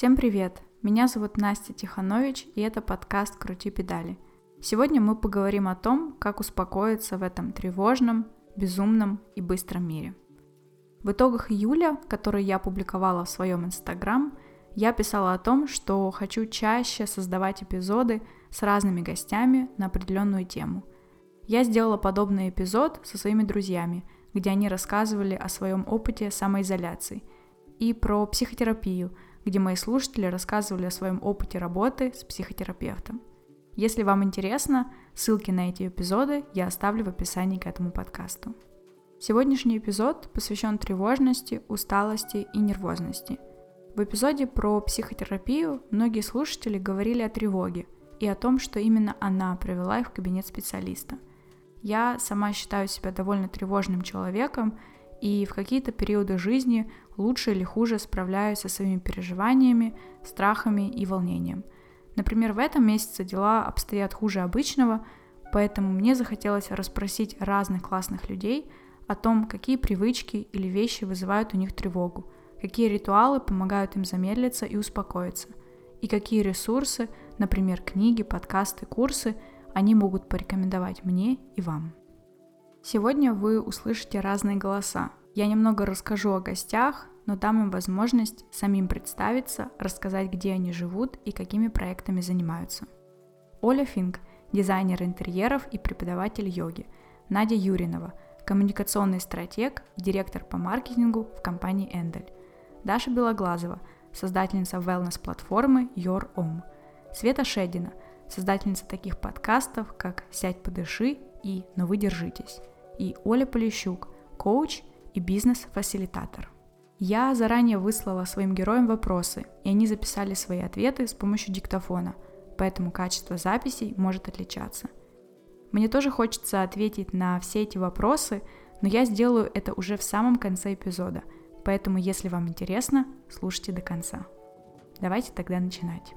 Всем привет! Меня зовут Настя Тиханович, и это подкаст «Крути педали». Сегодня мы поговорим о том, как успокоиться в этом тревожном, безумном и быстром мире. В итогах июля, который я публиковала в своем инстаграм, я писала о том, что хочу чаще создавать эпизоды с разными гостями на определенную тему. Я сделала подобный эпизод со своими друзьями, где они рассказывали о своем опыте самоизоляции, и про психотерапию, где мои слушатели рассказывали о своем опыте работы с психотерапевтом. Если вам интересно, ссылки на эти эпизоды я оставлю в описании к этому подкасту. Сегодняшний эпизод посвящен тревожности, усталости и нервозности. В эпизоде про психотерапию многие слушатели говорили о тревоге и о том, что именно она привела их в кабинет специалиста. Я сама считаю себя довольно тревожным человеком и в какие-то периоды жизни лучше или хуже справляюсь со своими переживаниями, страхами и волнением. Например, в этом месяце дела обстоят хуже обычного, поэтому мне захотелось расспросить разных классных людей о том, какие привычки или вещи вызывают у них тревогу, какие ритуалы помогают им замедлиться и успокоиться, и какие ресурсы, например, книги, подкасты, курсы, они могут порекомендовать мне и вам. Сегодня вы услышите разные голоса. Я немного расскажу о гостях, но дам им возможность самим представиться, рассказать, где они живут и какими проектами занимаются. Оля Финк, дизайнер интерьеров и преподаватель йоги. Надя Юринова, коммуникационный стратег директор по маркетингу в компании Эндель. Даша Белоглазова, создательница wellness-платформы Your Om. Света Шедина, создательница таких подкастов, как «Сядь, подыши» и «Но вы держитесь». И Оля Полищук, коуч и бизнес-фасилитатор. Я заранее выслала своим героям вопросы, и они записали свои ответы с помощью диктофона, поэтому качество записей может отличаться. Мне тоже хочется ответить на все эти вопросы, но я сделаю это уже в самом конце эпизода, поэтому если вам интересно, слушайте до конца. Давайте тогда начинать.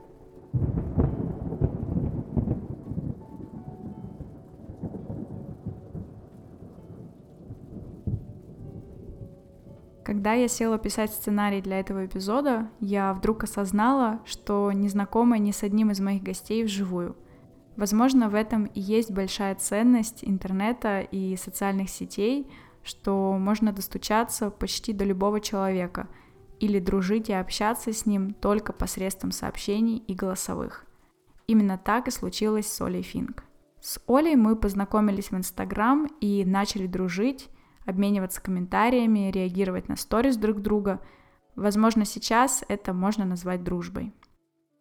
Когда я села писать сценарий для этого эпизода, я вдруг осознала, что не знакома ни с одним из моих гостей вживую. Возможно, в этом и есть большая ценность интернета и социальных сетей, что можно достучаться почти до любого человека или дружить и общаться с ним только посредством сообщений и голосовых. Именно так и случилось с Олей Финк. С Олей мы познакомились в Инстаграм и начали дружить, обмениваться комментариями, реагировать на сторис друг друга. Возможно, сейчас это можно назвать дружбой.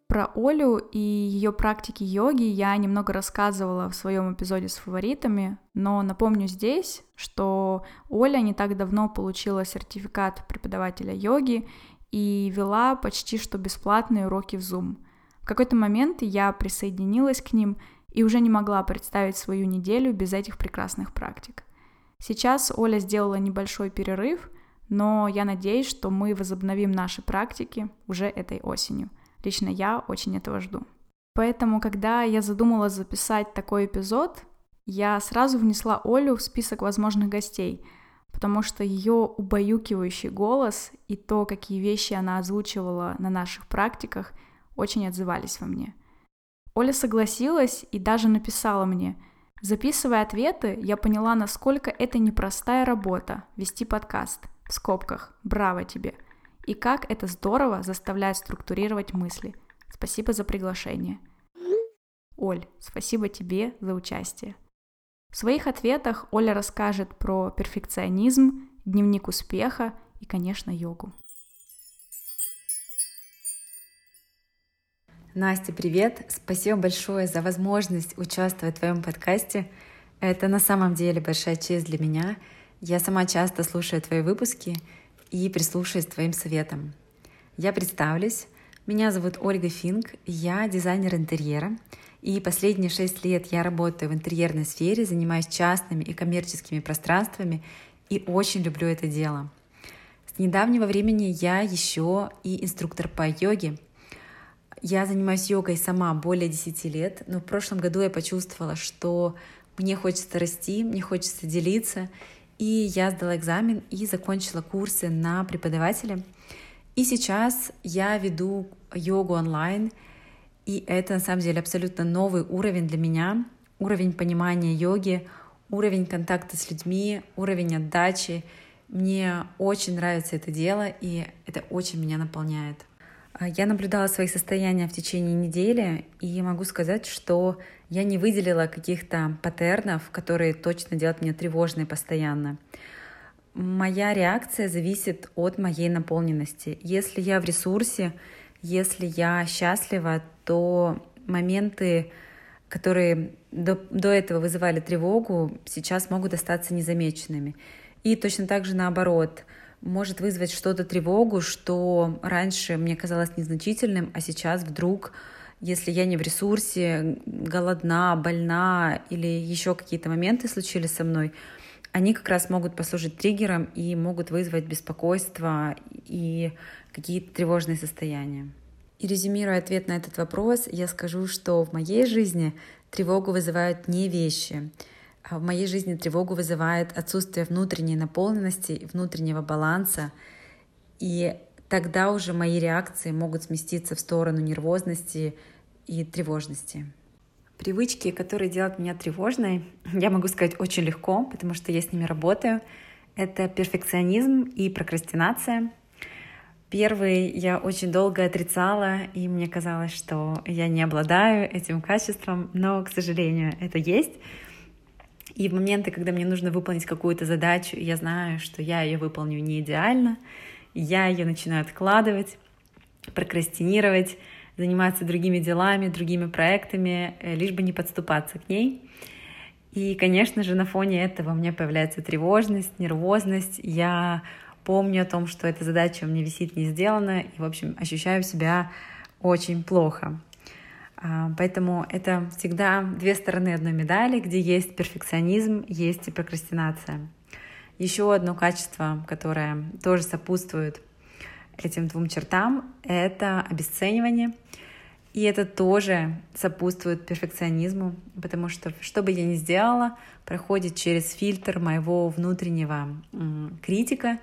Про Олю и ее практики йоги я немного рассказывала в своем эпизоде с фаворитами, но напомню здесь, что Оля не так давно получила сертификат преподавателя йоги и вела почти что бесплатные уроки в Zoom. В какой-то момент я присоединилась к ним и уже не могла представить свою неделю без этих прекрасных практик. Сейчас Оля сделала небольшой перерыв, но я надеюсь, что мы возобновим наши практики уже этой осенью. Лично я очень этого жду. Поэтому, когда я задумала записать такой эпизод, я сразу внесла Олю в список возможных гостей, потому что ее убаюкивающий голос и то, какие вещи она озвучивала на наших практиках, очень отзывались во мне. Оля согласилась и даже написала мне – Записывая ответы, я поняла, насколько это непростая работа — вести подкаст. В скобках. Браво тебе. И как это здорово заставляет структурировать мысли. Спасибо за приглашение. Оль, спасибо тебе за участие. В своих ответах Оля расскажет про перфекционизм, дневник успеха и, конечно, йогу. Настя, привет! Спасибо большое за возможность участвовать в твоем подкасте. Это на самом деле большая честь для меня. Я сама часто слушаю твои выпуски и прислушаюсь к твоим советам. Я представлюсь. Меня зовут Ольга Финк, я дизайнер интерьера, и последние шесть лет я работаю в интерьерной сфере, занимаюсь частными и коммерческими пространствами и очень люблю это дело. С недавнего времени я еще и инструктор по йоге — я занимаюсь йогой сама более 10 лет, но в прошлом году я почувствовала, что мне хочется расти, мне хочется делиться, и я сдала экзамен и закончила курсы на преподавателя. И сейчас я веду йогу онлайн, и это на самом деле абсолютно новый уровень для меня, уровень понимания йоги, уровень контакта с людьми, уровень отдачи. Мне очень нравится это дело, и это очень меня наполняет. А, я наблюдала свои состояния в течение недели, и могу сказать, что я не выделила каких-то паттернов, которые точно делают меня тревожной постоянно. Моя реакция зависит от моей наполненности. Если я в ресурсе, если я счастлива, то моменты, которые до, до этого вызывали тревогу, сейчас могут остаться незамеченными. И точно так же наоборот — может вызвать что-то тревогу, что раньше мне казалось незначительным, а сейчас вдруг, если я не в ресурсе, голодна, больна или еще какие-то моменты случились со мной, они как раз могут послужить триггером и могут вызвать беспокойство и какие-то тревожные состояния. И резюмируя ответ на этот вопрос, я скажу, что в моей жизни тревогу вызывают не вещи — в моей жизни тревогу вызывает отсутствие внутренней наполненности, внутреннего баланса. И тогда уже мои реакции могут сместиться в сторону нервозности и тревожности. Привычки, которые делают меня тревожной, я могу сказать очень легко, потому что я с ними работаю. Это перфекционизм и прокрастинация. Первый я очень долго отрицала, и мне казалось, что я не обладаю этим качеством, но, к сожалению, это есть. И в моменты, когда мне нужно выполнить какую-то задачу, я знаю, что я ее выполню не идеально, я ее начинаю откладывать, прокрастинировать, заниматься другими делами, другими проектами, э, лишь бы не подступаться к ней. И, конечно же, на фоне этого у меня появляется тревожность, нервозность. Я помню о том, что эта задача у меня висит не сделана, и, в общем, ощущаю себя очень плохо. А, поэтому это всегда две стороны одной медали, где есть перфекционизм, есть и прокрастинация. Еще одно качество, которое тоже сопутствует этим двум чертам, это обесценивание. И это тоже сопутствует перфекционизму, потому что что бы я ни сделала, проходит через фильтр моего внутреннего критика,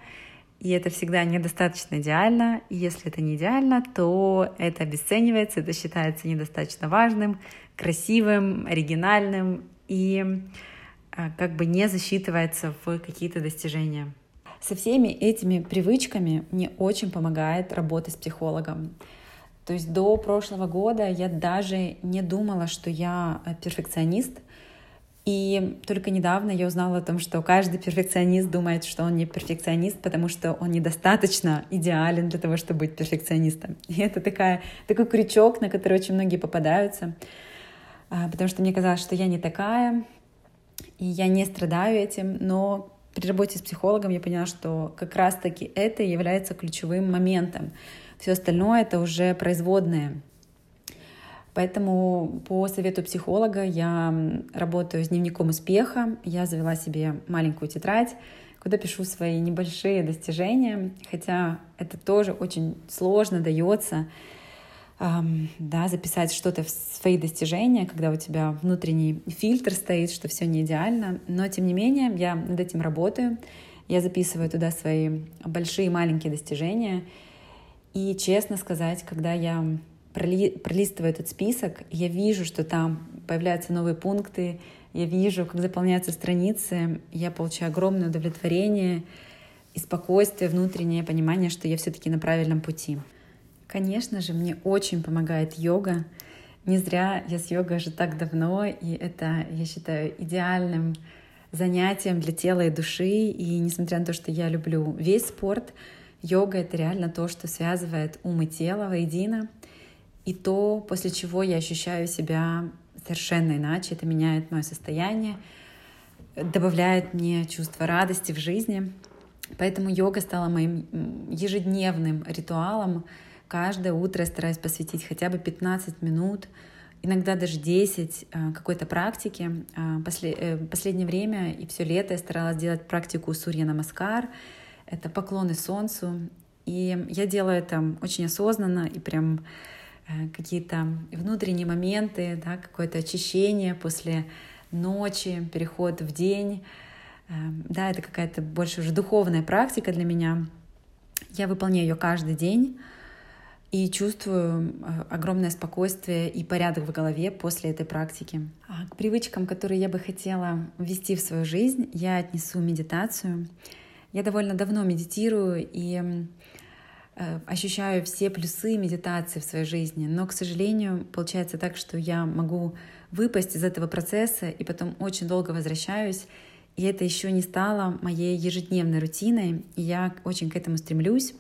и это всегда недостаточно идеально. И если это не идеально, то это обесценивается, это считается недостаточно важным, красивым, оригинальным и а, как бы не засчитывается в какие-то достижения. Со всеми этими привычками мне очень помогает работа с психологом. То есть до прошлого года я даже не думала, что я перфекционист — и только недавно я узнала о том, что каждый перфекционист думает, что он не перфекционист, потому что он недостаточно идеален для того, чтобы быть перфекционистом. И это такая, такой крючок, на который очень многие попадаются, а, потому что мне казалось, что я не такая, и я не страдаю этим, но при работе с психологом я поняла, что как раз-таки это является ключевым моментом. Все остальное — это уже производное. Поэтому по совету психолога я работаю с дневником успеха. Я завела себе маленькую тетрадь, куда пишу свои небольшие достижения, хотя это тоже очень сложно дается, эм, да, записать что-то в свои достижения, когда у тебя внутренний фильтр стоит, что все не идеально. Но тем не менее я над этим работаю. Я записываю туда свои большие и маленькие достижения. И честно сказать, когда я проли, пролистываю этот список, я вижу, что там появляются новые пункты, я вижу, как заполняются страницы, я получаю огромное удовлетворение и спокойствие, внутреннее понимание, что я все-таки на правильном пути. Конечно же, мне очень помогает йога. Не зря я с йогой уже так давно, и это, я считаю, идеальным занятием для тела и души. И несмотря на то, что я люблю весь спорт, йога — это реально то, что связывает ум и тело воедино — и то, после чего я ощущаю себя совершенно иначе. Это меняет мое состояние, добавляет мне чувство радости в жизни. Поэтому йога стала моим ежедневным ритуалом. Каждое утро я стараюсь посвятить хотя бы 15 минут, иногда даже 10 а, какой-то практики. А, э, последнее время и все лето я старалась делать практику Сурья Намаскар. Это поклоны солнцу. И я делаю это очень осознанно и прям Э, какие-то внутренние моменты, да, какое-то очищение после ночи, переход в день. Э, да, это какая-то больше уже духовная практика для меня. Я выполняю ее каждый день и чувствую э, огромное спокойствие и порядок в голове после этой практики. А к привычкам, которые я бы хотела ввести в свою жизнь, я отнесу медитацию. Я довольно давно медитирую и э, ощущаю все плюсы медитации в своей жизни, но, к сожалению, получается так, что я могу выпасть из этого процесса и потом очень долго возвращаюсь, и это еще не стало моей ежедневной рутиной, и я очень к этому стремлюсь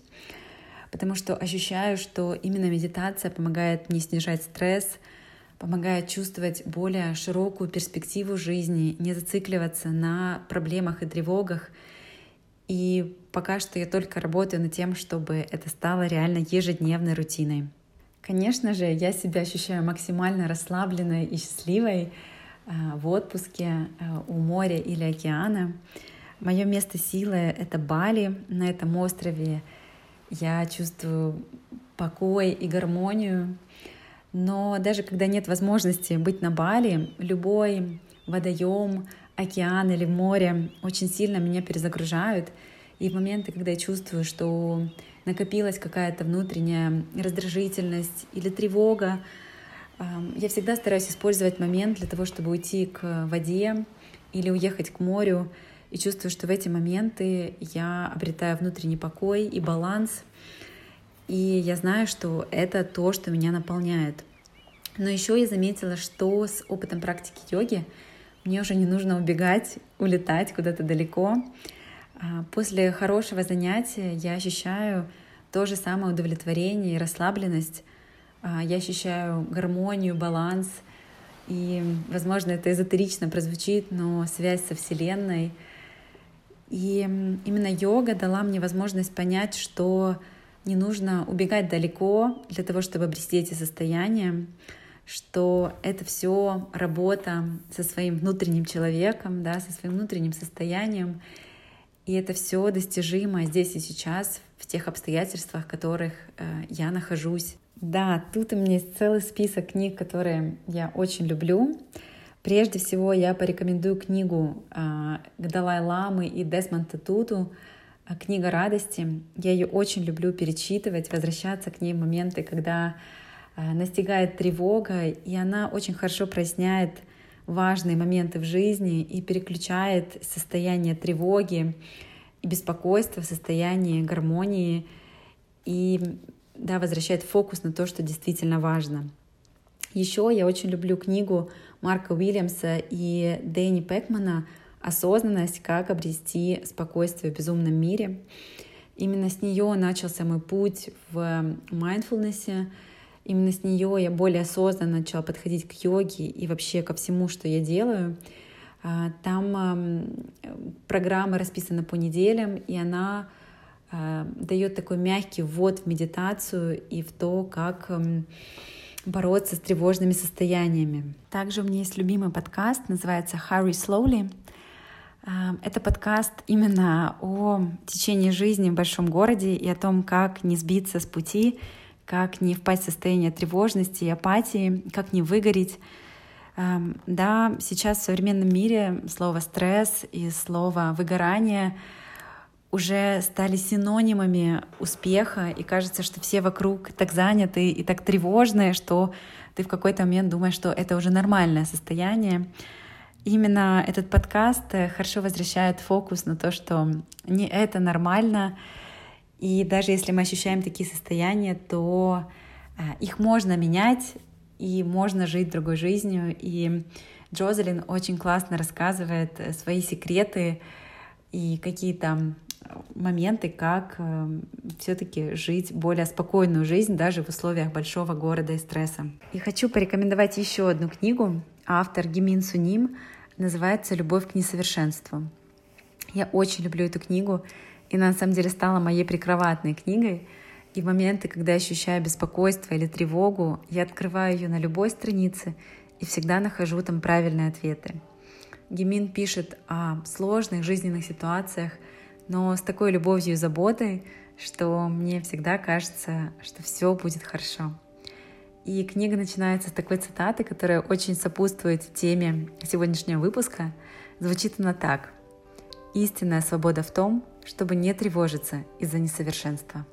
потому что ощущаю, что именно медитация помогает мне снижать стресс, помогает чувствовать более широкую перспективу жизни, не зацикливаться на проблемах и тревогах. И пока что я только работаю над тем, чтобы это стало реально ежедневной рутиной. Конечно же, я себя ощущаю максимально расслабленной и счастливой э, в отпуске э, у моря или океана. Мое место силы — это Бали на этом острове, я чувствую покой и гармонию. Но даже когда нет возможности быть на Бали, любой водоем, океан или море очень сильно меня перезагружают. И в моменты, когда я чувствую, что накопилась какая-то внутренняя раздражительность или тревога, я всегда стараюсь использовать момент для того, чтобы уйти к воде или уехать к морю, и чувствую, что в эти моменты я обретаю внутренний покой и баланс. И я знаю, что это то, что меня наполняет. Но еще я заметила, что с опытом практики йоги мне уже не нужно убегать, улетать куда-то далеко. А, после хорошего занятия я ощущаю то же самое удовлетворение и расслабленность. А, я ощущаю гармонию, баланс. И, возможно, это эзотерично прозвучит, но связь со Вселенной — и именно йога дала мне возможность понять, что не нужно убегать далеко для того, чтобы обрести эти состояния, что это все работа со своим внутренним человеком, да, со своим внутренним состоянием, и это все достижимо здесь и сейчас, в тех обстоятельствах, в которых э, я нахожусь. Да, тут у меня есть целый список книг, которые я очень люблю. Прежде всего я порекомендую книгу а, Далай-Ламы и Десмонта Туту «Книга радости». Я ее очень люблю перечитывать, возвращаться к ней в моменты, когда настигает тревога, и она очень хорошо проясняет важные моменты в жизни и переключает состояние тревоги и беспокойства в состояние гармонии и да, возвращает фокус на то, что действительно важно. Еще я очень люблю книгу Марка Уильямса и Дэнни Пекмана «Осознанность. Как обрести спокойствие в безумном мире». Именно с нее начался мой путь в mindfulness. Именно с нее я более осознанно начала подходить к йоге и вообще ко всему, что я делаю. А, там программа расписана по неделям, и она а, дает такой мягкий ввод в медитацию и в то, как бороться с тревожными состояниями. Также у меня есть любимый подкаст, называется Hurry Slowly. А, это подкаст именно о течении жизни в большом городе и о том, как не сбиться с пути, как не впасть в состояние тревожности и апатии, как не выгореть. А, да, сейчас в современном мире слово «стресс» и слово «выгорание» уже стали синонимами успеха, и кажется, что все вокруг так заняты и так тревожные, что ты в какой-то момент думаешь, что это уже нормальное состояние. Именно этот подкаст э, хорошо возвращает фокус на то, что не это нормально, и даже если мы ощущаем такие состояния, то э, их можно менять, и можно жить другой жизнью. И Джозелин очень классно рассказывает э, свои секреты и какие-то моменты, как э, все-таки жить более спокойную жизнь даже в условиях большого города и стресса. И хочу порекомендовать еще одну книгу. Автор Гимин Суним называется «Любовь к несовершенству». Я очень люблю эту книгу, и она на самом деле стала моей прикроватной книгой. И в моменты, когда я ощущаю беспокойство или тревогу, я открываю ее на любой странице и всегда нахожу там правильные ответы. Гимин пишет о сложных жизненных ситуациях — но с такой любовью и заботой, что мне всегда кажется, что все будет хорошо. И книга начинается с такой цитаты, которая очень сопутствует теме сегодняшнего выпуска. Звучит она так. «Истинная свобода в том, чтобы не тревожиться из-за несовершенства.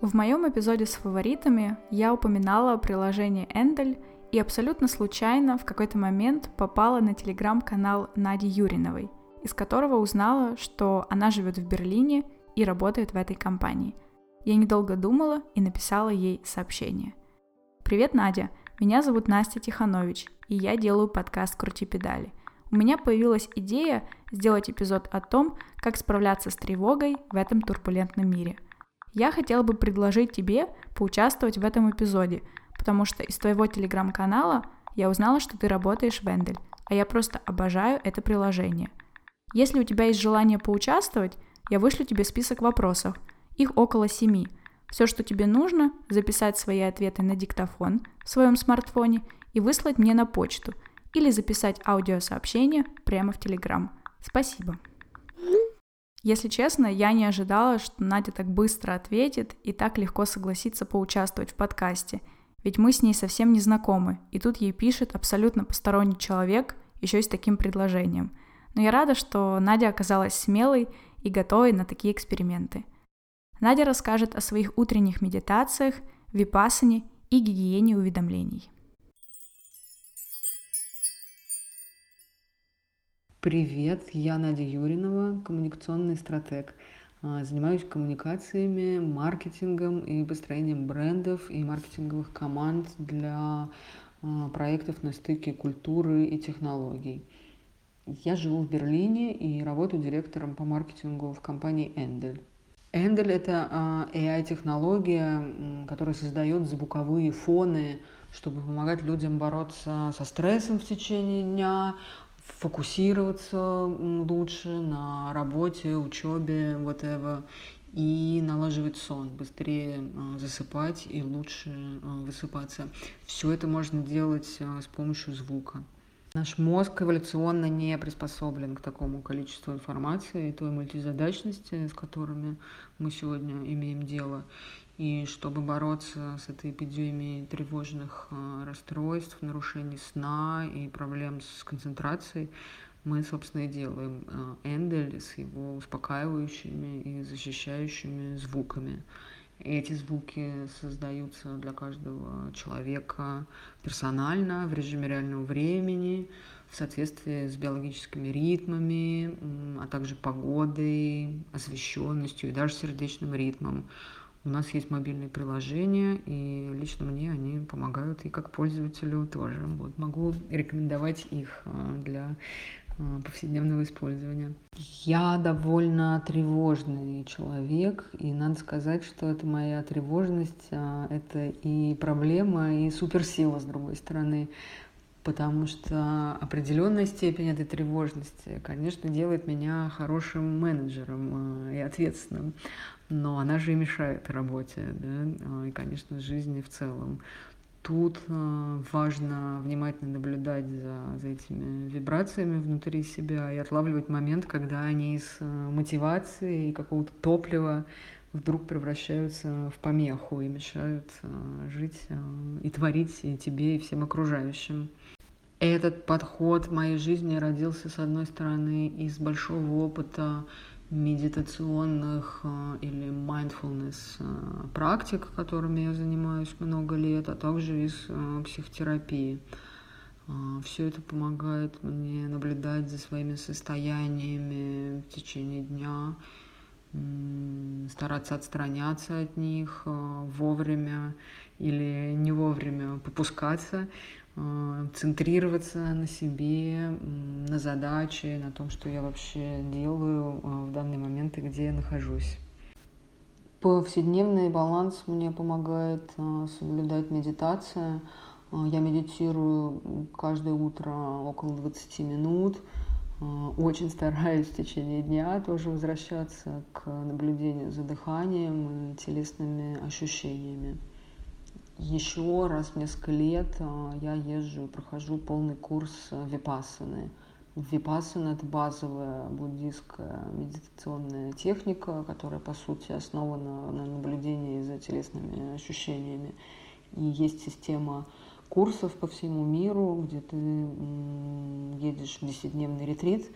В моем эпизоде с фаворитами я упоминала приложение Эндель и абсолютно случайно в какой-то момент попала на телеграм-канал Нади Юриновой, из которого узнала, что она живет в Берлине и работает в этой компании. Я недолго думала и написала ей сообщение. «Привет, Надя! Меня зовут Настя Тиханович, и я делаю подкаст «Крути педали». У меня появилась идея сделать эпизод о том, как справляться с тревогой в этом турбулентном мире. Я хотела бы предложить тебе поучаствовать в этом эпизоде, потому что из твоего телеграм-канала я узнала, что ты работаешь в Эндель, а я просто обожаю это приложение. Если у тебя есть желание поучаствовать, я вышлю тебе список вопросов. Их около семи. Все, что тебе нужно, записать свои ответы на диктофон в своем смартфоне и выслать мне на почту или записать аудиосообщение прямо в Телеграм. Спасибо. Если честно, я не ожидала, что Надя так быстро ответит и так легко согласится поучаствовать в подкасте – ведь мы с ней совсем не знакомы, и тут ей пишет абсолютно посторонний человек, еще и с таким предложением. Но я рада, что Надя оказалась смелой и готовой на такие эксперименты. Надя расскажет о своих утренних медитациях, випасане и гигиене уведомлений. Привет, я Надя Юринова, коммуникационный стратег – а, занимаюсь коммуникациями, маркетингом и построением брендов и маркетинговых команд для а, проектов на стыке культуры и технологий. Я живу в Берлине и работаю директором по маркетингу в компании Endelь. Endelь это а, AI-технология, которая создает звуковые фоны, чтобы помогать людям бороться со стрессом в течение дня, фокусироваться лучше на работе, учебе, whatever, и налаживать сон, быстрее а, засыпать и лучше а, высыпаться. Все это можно делать а, с помощью звука. Наш мозг эволюционно не приспособлен к такому количеству информации и той мультизадачности, с которыми мы сегодня имеем дело. И чтобы бороться с этой эпидемией тревожных а, расстройств, нарушений сна и проблем с концентрацией, мы, собственно, и делаем а, Эндель с его успокаивающими и защищающими звуками. эти звуки создаются для каждого человека персонально, в режиме реального времени, в соответствии с биологическими ритмами, а также погодой, освещенностью и даже сердечным ритмом. У нас есть мобильные приложения, и лично мне они помогают и как пользователю тоже. Вот, могу рекомендовать их а, для а, повседневного использования. Я довольно тревожный человек, и надо сказать, что это моя тревожность, а, это и проблема, и суперсила, с другой стороны, потому что определенная степень этой тревожности, конечно, делает меня хорошим менеджером и ответственным но она же и мешает работе, да, а, и, конечно, жизни в целом. Тут а, важно внимательно наблюдать за, за этими вибрациями внутри себя и отлавливать момент, когда они из а, мотивации и какого-то топлива вдруг превращаются в помеху и мешают жить и творить и тебе, и всем окружающим. Этот подход в моей жизни родился, с одной стороны, из большого опыта медитационных а, или mindfulness а, практик, которыми я занимаюсь много лет, а также из а, психотерапии. Все это помогает мне наблюдать за своими состояниями в течение дня, стараться отстраняться от них вовремя или не вовремя попускаться, Э, центрироваться на себе, на задаче, на том, что я вообще делаю э, в данный момент и где я нахожусь. Повседневный баланс мне помогает э, соблюдать медитация. Я медитирую каждое утро около 20 минут. Очень стараюсь в течение дня тоже возвращаться к наблюдению за дыханием и телесными ощущениями. Еще раз в несколько лет а, я езжу, прохожу полный курс а, випассаны. Випассана – это базовая буддийская медитационная техника, которая, по сути, основана на наблюдении за телесными ощущениями. И есть система курсов по всему миру, где ты едешь в 10-дневный ретрит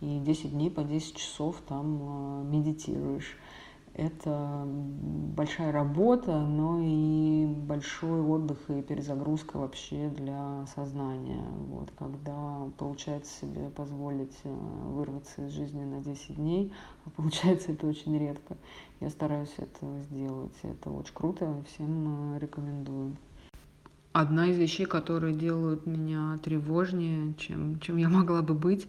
и 10 дней по 10 часов там а, медитируешь. Это большая работа, но и большой отдых и перезагрузка вообще для сознания. Вот, когда получается себе позволить а, вырваться из жизни на 10 дней, а получается это очень редко. Я стараюсь это сделать. Это очень круто, всем рекомендую. Одна из вещей, которые делают меня тревожнее, чем, чем я могла бы быть,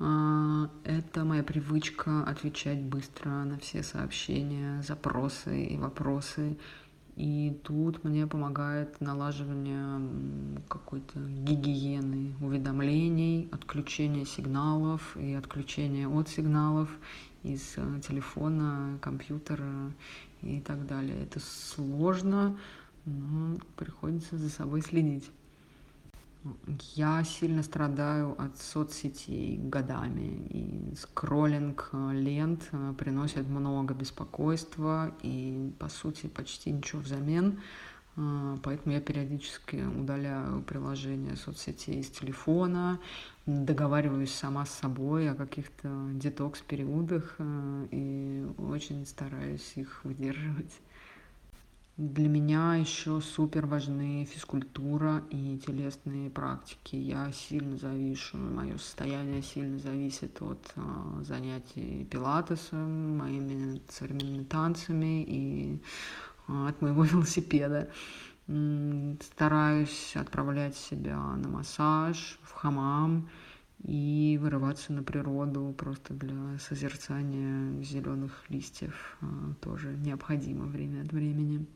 это моя привычка отвечать быстро на все сообщения, запросы и вопросы. И тут мне помогает налаживание какой-то гигиены уведомлений, отключение сигналов и отключение от сигналов из э, телефона, компьютера и так далее. Это сложно, но приходится за собой следить. Я сильно страдаю от соцсетей годами, и скроллинг э, лент э, приносит много беспокойства и, по сути, почти ничего взамен. Э, поэтому я периодически удаляю приложения соцсетей из телефона, договариваюсь сама с собой о каких-то детокс-периодах и очень стараюсь их выдерживать. Для меня еще супер важны физкультура и телесные практики. Я сильно завишу, мое состояние сильно зависит от э, занятий пилатесом, моими современными танцами и э, от моего велосипеда. Стараюсь отправлять себя на массаж, в хамам и вырываться на природу просто для созерцания зеленых листьев э, тоже необходимо время от времени.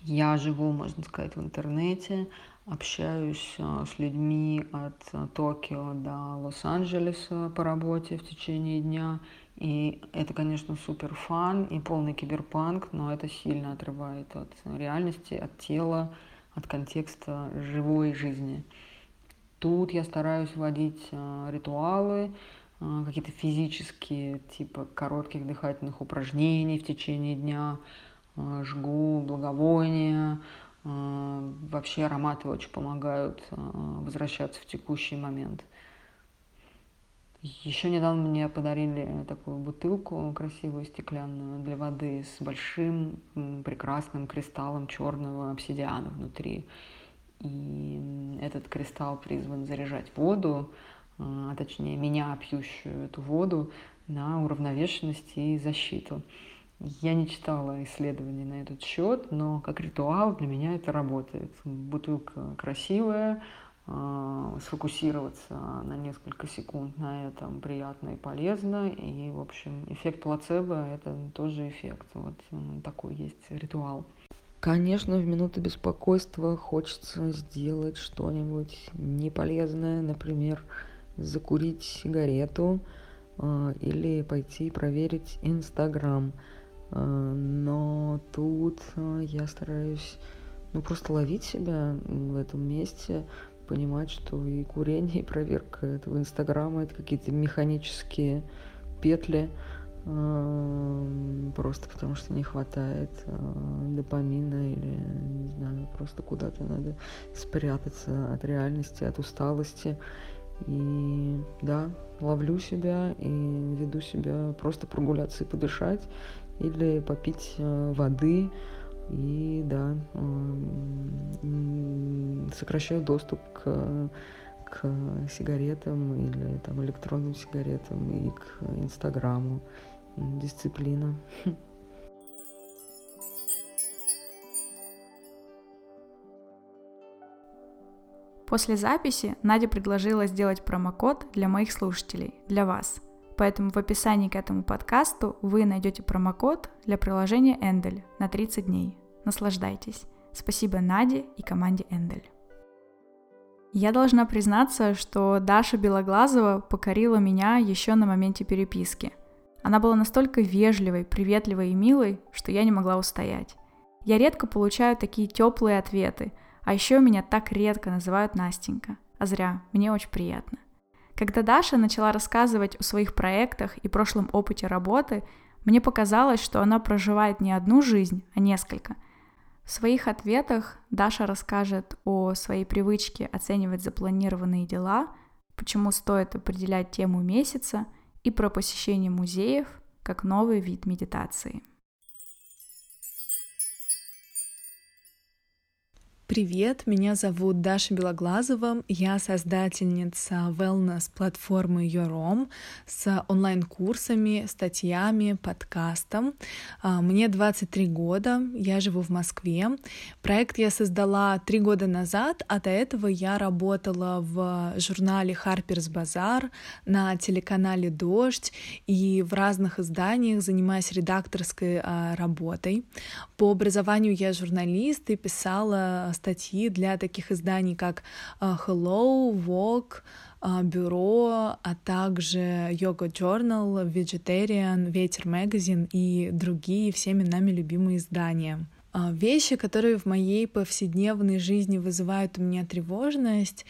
Я живу, можно сказать, в интернете, общаюсь а, с людьми от а, Токио до Лос-Анджелеса по работе в течение дня. И это, конечно, супер фан и полный киберпанк, но это сильно отрывает от реальности, от тела, от контекста живой жизни. Тут я стараюсь вводить а, ритуалы, какие-то физические, типа коротких дыхательных упражнений в течение дня, жгу благовония. Э, вообще ароматы очень помогают э, возвращаться в текущий момент. Еще недавно мне подарили такую бутылку красивую стеклянную для воды с большим прекрасным кристаллом черного обсидиана внутри. И этот кристалл призван заряжать воду, а точнее меня, пьющую эту воду, на уравновешенность и защиту. Я не читала исследований на этот счет, но как ритуал для меня это работает. Бутылка красивая, а, сфокусироваться на несколько секунд на этом приятно и полезно. И, в общем, эффект плацебо – это тоже эффект. Вот такой есть ритуал. Конечно, в минуты беспокойства хочется сделать что-нибудь неполезное, например, закурить сигарету э, или пойти проверить Инстаграм – а, но тут а, я стараюсь ну, просто ловить себя в этом месте, понимать, что и курение, и проверка этого Инстаграма — это какие-то механические петли, а, просто потому что не хватает допамина или, не знаю, просто куда-то надо спрятаться от реальности, от усталости. И да, ловлю себя и веду себя просто прогуляться и подышать или попить э, воды. И да сокращаю доступ к к сигаретам или там электронным сигаретам и к инстаграму. Дисциплина. После записи Надя предложила сделать промокод для моих слушателей, для вас – Поэтому в описании к этому подкасту вы найдете промокод для приложения Эндель на 30 дней. Наслаждайтесь. Спасибо Наде и команде Эндель. Я должна признаться, что Даша Белоглазова покорила меня еще на моменте переписки. Она была настолько вежливой, приветливой и милой, что я не могла устоять. Я редко получаю такие теплые ответы, а еще меня так редко называют Настенька. А зря, мне очень приятно. Когда Даша начала рассказывать о своих проектах и прошлом опыте работы, мне показалось, что она проживает не одну жизнь, а несколько. В своих ответах Даша расскажет о своей привычке оценивать запланированные дела, почему стоит определять тему месяца и про посещение музеев как новый вид медитации. Привет, меня зовут Даша Белоглазова, я создательница wellness-платформы Yorom с онлайн-курсами, статьями, подкастом. А, мне 23 года, я живу в Москве. Проект я создала три года назад, а до этого я работала в журнале Harper's Bazaar, на телеканале «Дождь» и в разных изданиях, занимаясь редакторской а, работой. По образованию я журналист и писала статьи для таких изданий, как э, Hello, Vogue, э, Бюро, а также Yoga Journal, Vegetarian, Ветер Magazine и другие всеми нами любимые издания. Э, вещи, которые в моей повседневной жизни вызывают у меня тревожность,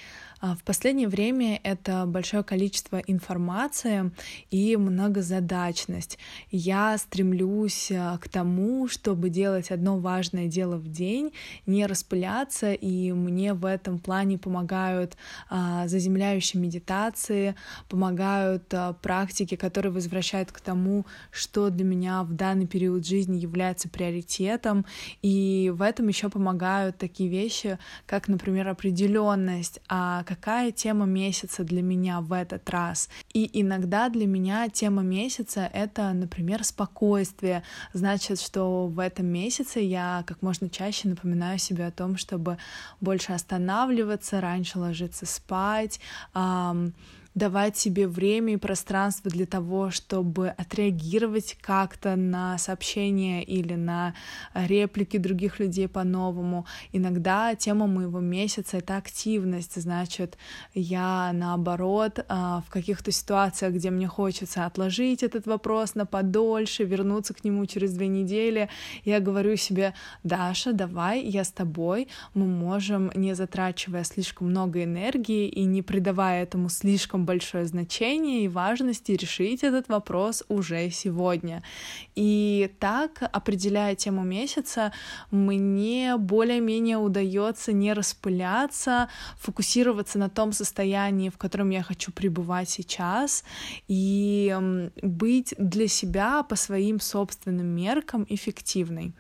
а в последнее время это большое количество информации и многозадачность. Я стремлюсь э, к тому, чтобы делать одно важное дело в день, не распыляться, и мне в этом плане помогают а, заземляющие медитации, помогают а, практики, которые возвращают к тому, что для меня в данный период жизни является приоритетом, и в этом еще помогают такие вещи, как, например, определенность, а какая тема месяца для меня в этот раз. И иногда для меня тема месяца — это, например, спокойствие. Значит, что в этом месяце я как можно чаще напоминаю себе о том, чтобы больше останавливаться, раньше ложиться спать, давать себе время и пространство для того, чтобы отреагировать как-то на сообщения или на реплики других людей по-новому. Иногда тема моего месяца — это активность, значит, я, наоборот, а, в каких-то ситуациях, где мне хочется отложить этот вопрос на подольше, вернуться к нему через две недели, я говорю себе, Даша, давай, я с тобой, мы можем, не затрачивая слишком много энергии и не придавая этому слишком большое значение и важность и решить этот вопрос уже сегодня. И так, определяя тему месяца, мне более-менее удается не распыляться, фокусироваться на том состоянии, в котором я хочу пребывать сейчас, и быть для себя по своим собственным меркам эффективной.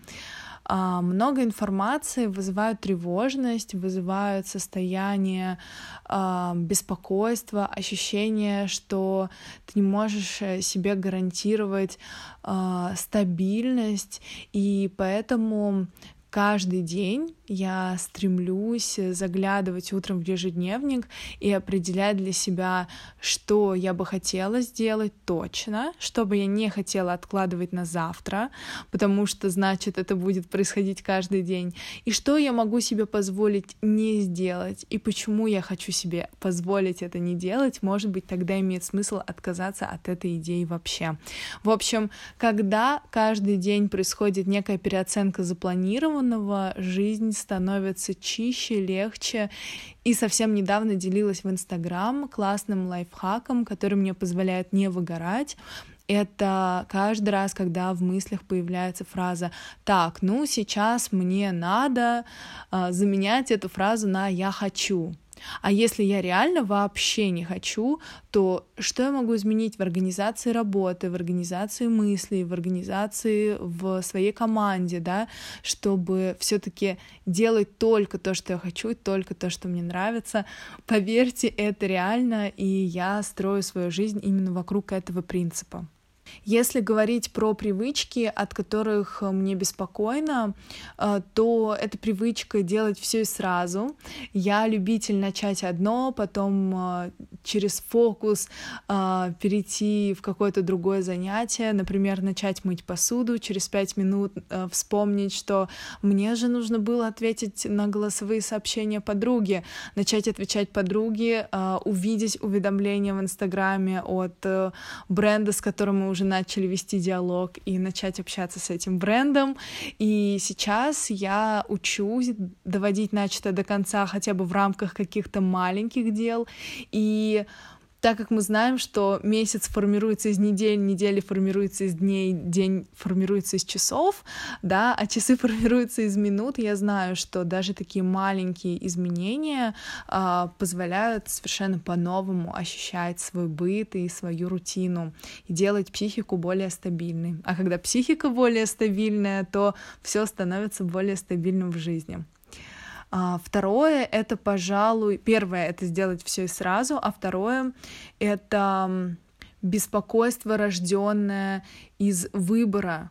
А, много информации вызывают тревожность, вызывают состояние а, беспокойства, ощущение, что ты не можешь э, себе гарантировать а, стабильность, и поэтому каждый день я стремлюсь заглядывать утром в ежедневник и определять для себя, что я бы хотела сделать точно, что бы я не хотела откладывать на завтра, потому что, значит, это будет происходить каждый день, и что я могу себе позволить не сделать, и почему я хочу себе позволить это не делать, может быть, тогда имеет смысл отказаться от этой идеи вообще. В общем, когда каждый день происходит некая переоценка запланированного, жизнь становится чище, легче. И совсем недавно делилась в Инстаграм классным лайфхаком, который мне позволяет не выгорать. Это каждый раз, когда в мыслях появляется фраза «Так, ну сейчас мне надо э, заменять эту фразу на «я хочу». А если я реально вообще не хочу, то что я могу изменить в организации работы, в организации мыслей, в организации в своей команде, да, чтобы все-таки делать только то, что я хочу, только то, что мне нравится. Поверьте, это реально, и я строю свою жизнь именно вокруг этого принципа. Если говорить про привычки, от которых мне беспокойно, э, то это привычка делать все и сразу. Я любитель начать одно, потом э, через фокус э, перейти в какое-то другое занятие, например, начать мыть посуду, через пять минут вспомнить, что мне же нужно было ответить на голосовые сообщения подруги, начать отвечать подруге, увидеть уведомления в Инстаграме от бренда, с которым мы уже начали вести диалог и начать общаться с этим брендом. И сейчас я учусь доводить начатое до конца хотя бы в рамках каких-то маленьких дел. И так как мы знаем, что месяц формируется из недель, неделя формируется из дней, день формируется из часов, да, а часы формируются из минут, я знаю, что даже такие маленькие изменения э, позволяют совершенно по-новому ощущать свой быт и свою рутину и делать психику более стабильной. А когда психика более стабильная, то все становится более стабильным в жизни. А второе это, пожалуй, первое это сделать все и сразу, а второе это беспокойство, рожденное из выбора,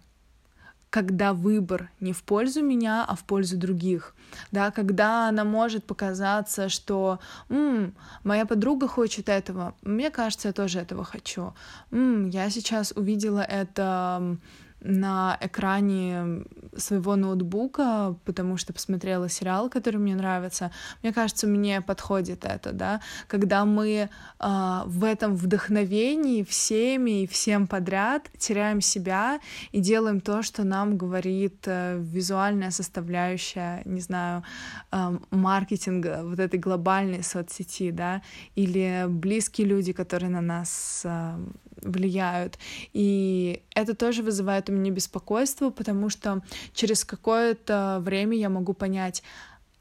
когда выбор не в пользу меня, а в пользу других, да, когда она может показаться, что М, моя подруга хочет этого, мне кажется, я тоже этого хочу, М, я сейчас увидела это на экране своего ноутбука, потому что посмотрела сериал, который мне нравится. Мне кажется, мне подходит это, да, когда мы э, в этом вдохновении всеми и всем подряд теряем себя и делаем то, что нам говорит э, визуальная составляющая, не знаю, э, маркетинга вот этой глобальной соцсети, да, или близкие люди, которые на нас э, влияют. И это тоже вызывает у меня беспокойство, потому что через какое-то время я могу понять,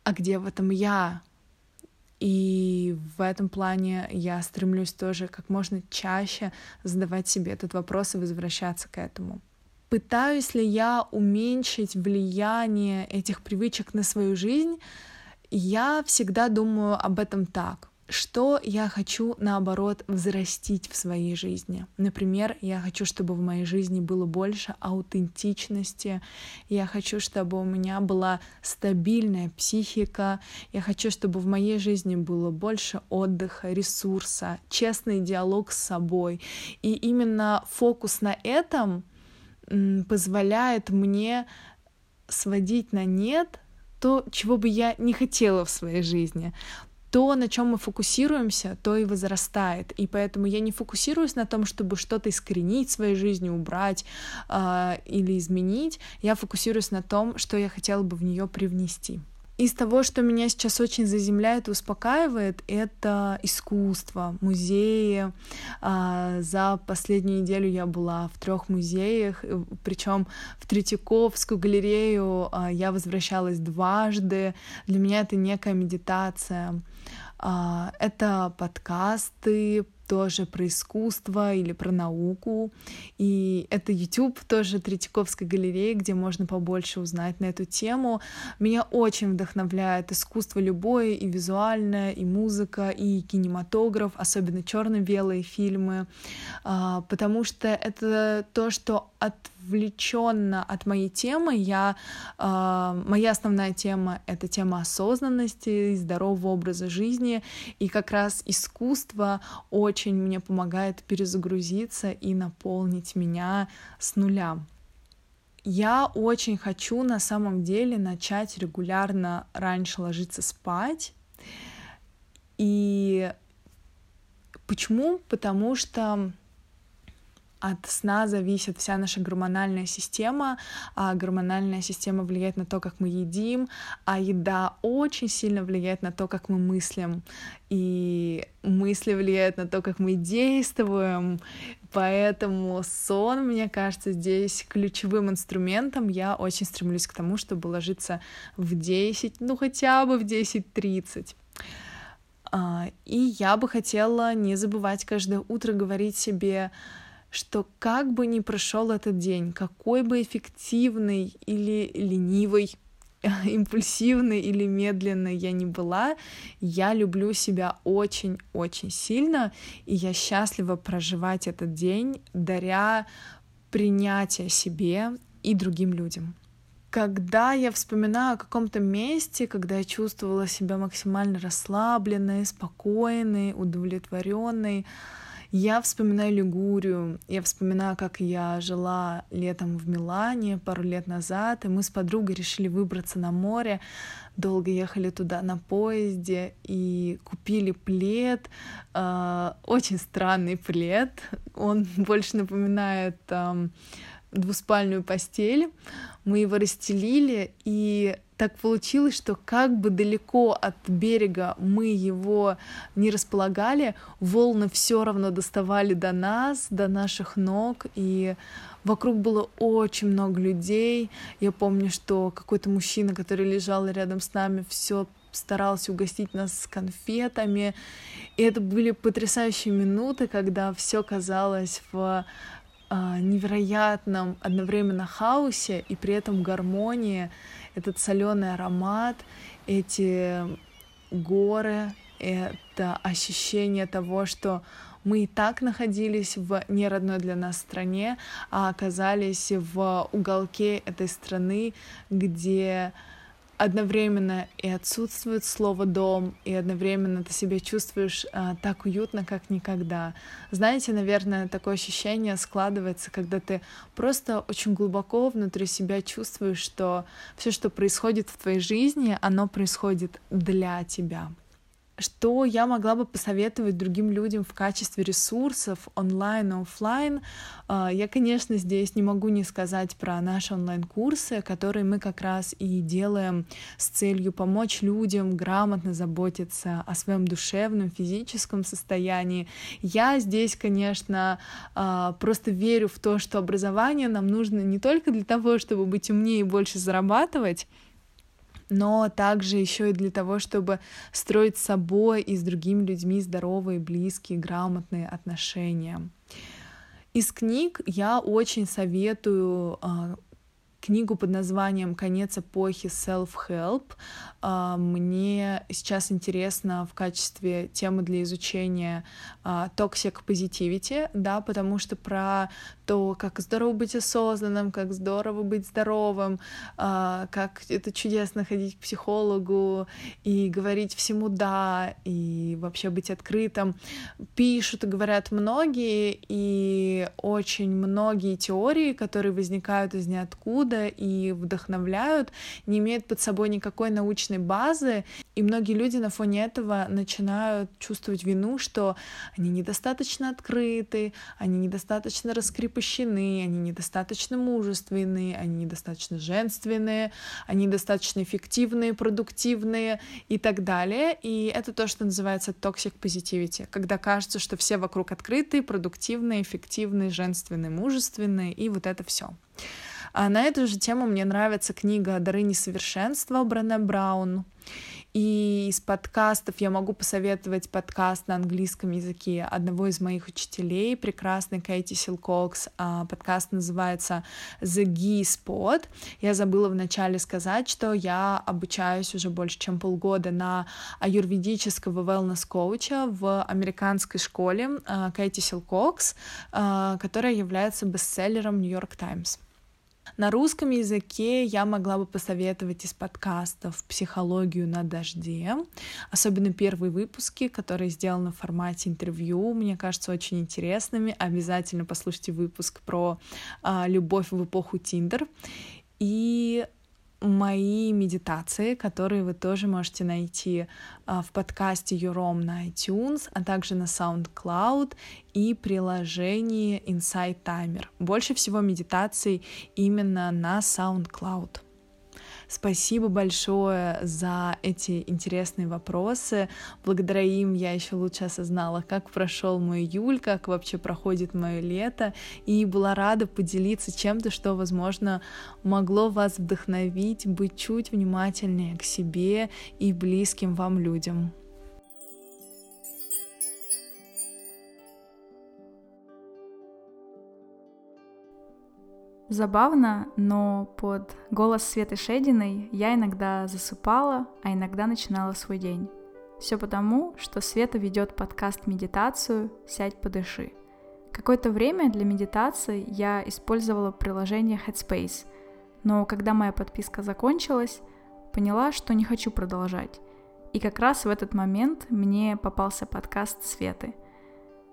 а где в этом я? И в этом плане я стремлюсь тоже как можно чаще задавать себе этот вопрос и возвращаться к этому. Пытаюсь ли я уменьшить влияние этих привычек на свою жизнь? Я всегда думаю об этом так что я хочу, наоборот, взрастить в своей жизни. Например, я хочу, чтобы в моей жизни было больше аутентичности, я хочу, чтобы у меня была стабильная психика, я хочу, чтобы в моей жизни было больше отдыха, ресурса, честный диалог с собой. И именно фокус на этом позволяет мне сводить на нет то, чего бы я не хотела в своей жизни то, на чем мы фокусируемся, то и возрастает. И поэтому я не фокусируюсь на том, чтобы что-то искоренить в своей жизни, убрать э, или изменить. Я фокусируюсь на том, что я хотела бы в нее привнести. Из того, что меня сейчас очень заземляет и успокаивает, это искусство, музеи. А, за последнюю неделю я была в трех музеях, э, причем в Третьяковскую галерею а, я возвращалась дважды. Для меня это некая медитация. А, это подкасты тоже про искусство или про науку. И это YouTube тоже Третьяковской галереи, где можно побольше узнать на эту тему. Меня очень вдохновляет искусство любое, и визуальное, и музыка, и кинематограф, особенно черно-белые фильмы, а, потому что это то, что от отвлеченно от моей темы. Я, э, моя основная тема — это тема осознанности, здорового образа жизни, и как раз искусство очень мне помогает перезагрузиться и наполнить меня с нуля. Я очень хочу на самом деле начать регулярно раньше ложиться спать. И почему? Потому что от сна зависит вся наша гормональная система, а гормональная система влияет на то, как мы едим, а еда очень сильно влияет на то, как мы мыслим, и мысли влияют на то, как мы действуем, поэтому сон, мне кажется, здесь ключевым инструментом. Я очень стремлюсь к тому, чтобы ложиться в 10, ну хотя бы в 10-30. А, и я бы хотела не забывать каждое утро говорить себе, что как бы ни прошел этот день, какой бы эффективный или ленивый, импульсивный или медленный я ни была, я люблю себя очень-очень сильно, и я счастлива проживать этот день, даря принятие себе и другим людям. Когда я вспоминаю о каком-то месте, когда я чувствовала себя максимально расслабленной, спокойной, удовлетворенной, я вспоминаю Лигурию, я вспоминаю, как я жила летом в Милане пару лет назад, и мы с подругой решили выбраться на море, долго ехали туда на поезде и купили плед, э, очень странный плед, он больше напоминает э, двуспальную постель, мы его расстелили, и так получилось, что как бы далеко от берега мы его не располагали, волны все равно доставали до нас, до наших ног, и вокруг было очень много людей. Я помню, что какой-то мужчина, который лежал рядом с нами, все старался угостить нас конфетами. И это были потрясающие минуты, когда все казалось в а, невероятном одновременно хаосе и при этом гармонии, этот соленый аромат, эти горы, это ощущение того, что мы и так находились в неродной для нас стране, а оказались в уголке этой страны, где одновременно и отсутствует слово дом, и одновременно ты себя чувствуешь а, так уютно, как никогда. Знаете, наверное, такое ощущение складывается, когда ты просто очень глубоко внутри себя чувствуешь, что все, что происходит в твоей жизни, оно происходит для тебя что я могла бы посоветовать другим людям в качестве ресурсов онлайн и офлайн. А, я, конечно, здесь не могу не сказать про наши онлайн-курсы, которые мы как раз и делаем с целью помочь людям грамотно заботиться о своем душевном, физическом состоянии. Я здесь, конечно, а, просто верю в то, что образование нам нужно не только для того, чтобы быть умнее и больше зарабатывать, но также еще и для того, чтобы строить с собой и с другими людьми здоровые, близкие, грамотные отношения. Из книг я очень советую а, книгу под названием «Конец эпохи Self-Help». А, мне сейчас интересно в качестве темы для изучения а, Toxic Positivity, да, потому что про то, как здорово быть осознанным, как здорово быть здоровым, а, как это чудесно ходить к психологу и говорить всему «да», и вообще быть открытым. Пишут и говорят многие, и очень многие теории, которые возникают из ниоткуда и вдохновляют, не имеют под собой никакой научной базы, и многие люди на фоне этого начинают чувствовать вину, что они недостаточно открыты, они недостаточно раскрепощены, они недостаточно мужественные, они недостаточно женственные, они недостаточно эффективные, продуктивные и так далее. И это то, что называется toxic positivity, когда кажется, что все вокруг открытые, продуктивные, эффективные, женственные, мужественные, и вот это все. А на эту же тему мне нравится книга «Дары несовершенства» Брене Браун. И из подкастов я могу посоветовать подкаст на английском языке одного из моих учителей, прекрасный Кейти Силкокс. А, подкаст называется The Gee Spot. Я забыла вначале сказать, что я обучаюсь уже больше, чем полгода на аюрведического wellness-коуча в американской школе Кейти Силкокс, которая является бестселлером York Times. На русском языке я могла бы посоветовать из подкастов «Психологию на дожде», особенно первые выпуски, которые сделаны в формате интервью, мне кажется, очень интересными. Обязательно послушайте выпуск про а, любовь в эпоху Тиндер. И мои медитации, которые вы тоже можете найти а, в подкасте Юром на iTunes, а также на SoundCloud и приложении Insight Timer. Больше всего медитаций именно на SoundCloud. Спасибо большое за эти интересные вопросы. Благодаря им я еще лучше осознала, как прошел мой июль, как вообще проходит мое лето, и была рада поделиться чем-то, что, возможно, могло вас вдохновить быть чуть внимательнее к себе и близким вам людям. Забавно, но под голос Светы Шединой я иногда засыпала, а иногда начинала свой день. Все потому, что Света ведет подкаст «Медитацию. Сядь, подыши». Какое-то время для медитации я использовала приложение Headspace, но когда моя подписка закончилась, поняла, что не хочу продолжать. И как раз в этот момент мне попался подкаст Светы.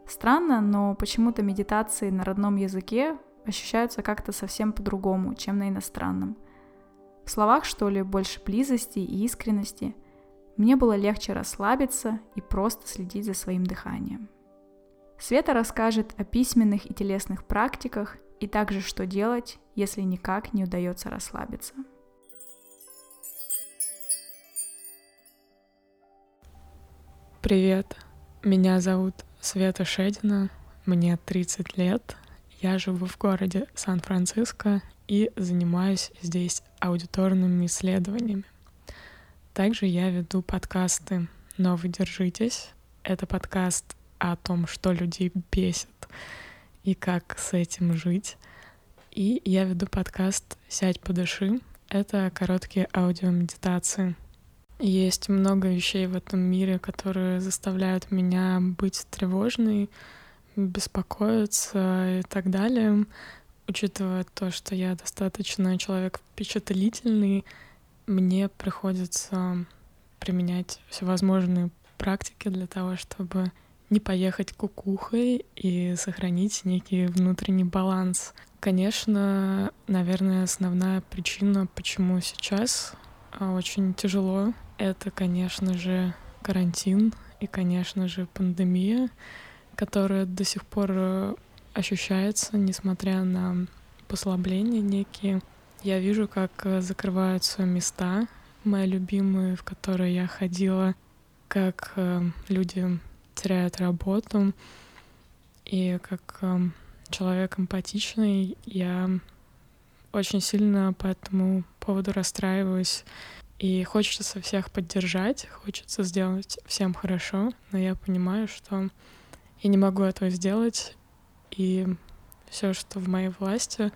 Странно, но почему-то медитации на родном языке ощущаются как-то совсем по-другому, чем на иностранном. В словах, что ли, больше близости и искренности. Мне было легче расслабиться и просто следить за своим дыханием. Света расскажет о письменных и телесных практиках и также, что делать, если никак не удается расслабиться. Привет, меня зовут Света Шедина, мне 30 лет, я живу в городе Сан-Франциско и занимаюсь здесь аудиторными исследованиями. Также я веду подкасты «Но вы держитесь». Это подкаст о том, что людей бесит и как с этим жить. И я веду подкаст «Сядь, подыши». Это короткие аудиомедитации — есть много вещей в этом мире, которые заставляют меня быть тревожной, беспокоиться и так далее. Учитывая то, что я достаточно человек впечатлительный, мне приходится применять всевозможные практики для того, чтобы не поехать кукухой и сохранить некий внутренний баланс. Конечно, наверное, основная причина, почему сейчас а, очень тяжело это, конечно же, карантин и, конечно же, пандемия, которая до сих пор э, ощущается, несмотря на послабления некие. Я вижу, как э, закрываются места, мои любимые, в которые я ходила, как э, люди теряют работу, и как человек эмпатичный я очень сильно по этому поводу расстраиваюсь и хочется всех поддержать, хочется сделать всем хорошо, но я понимаю, что я не могу этого сделать, и все, что в моей власти,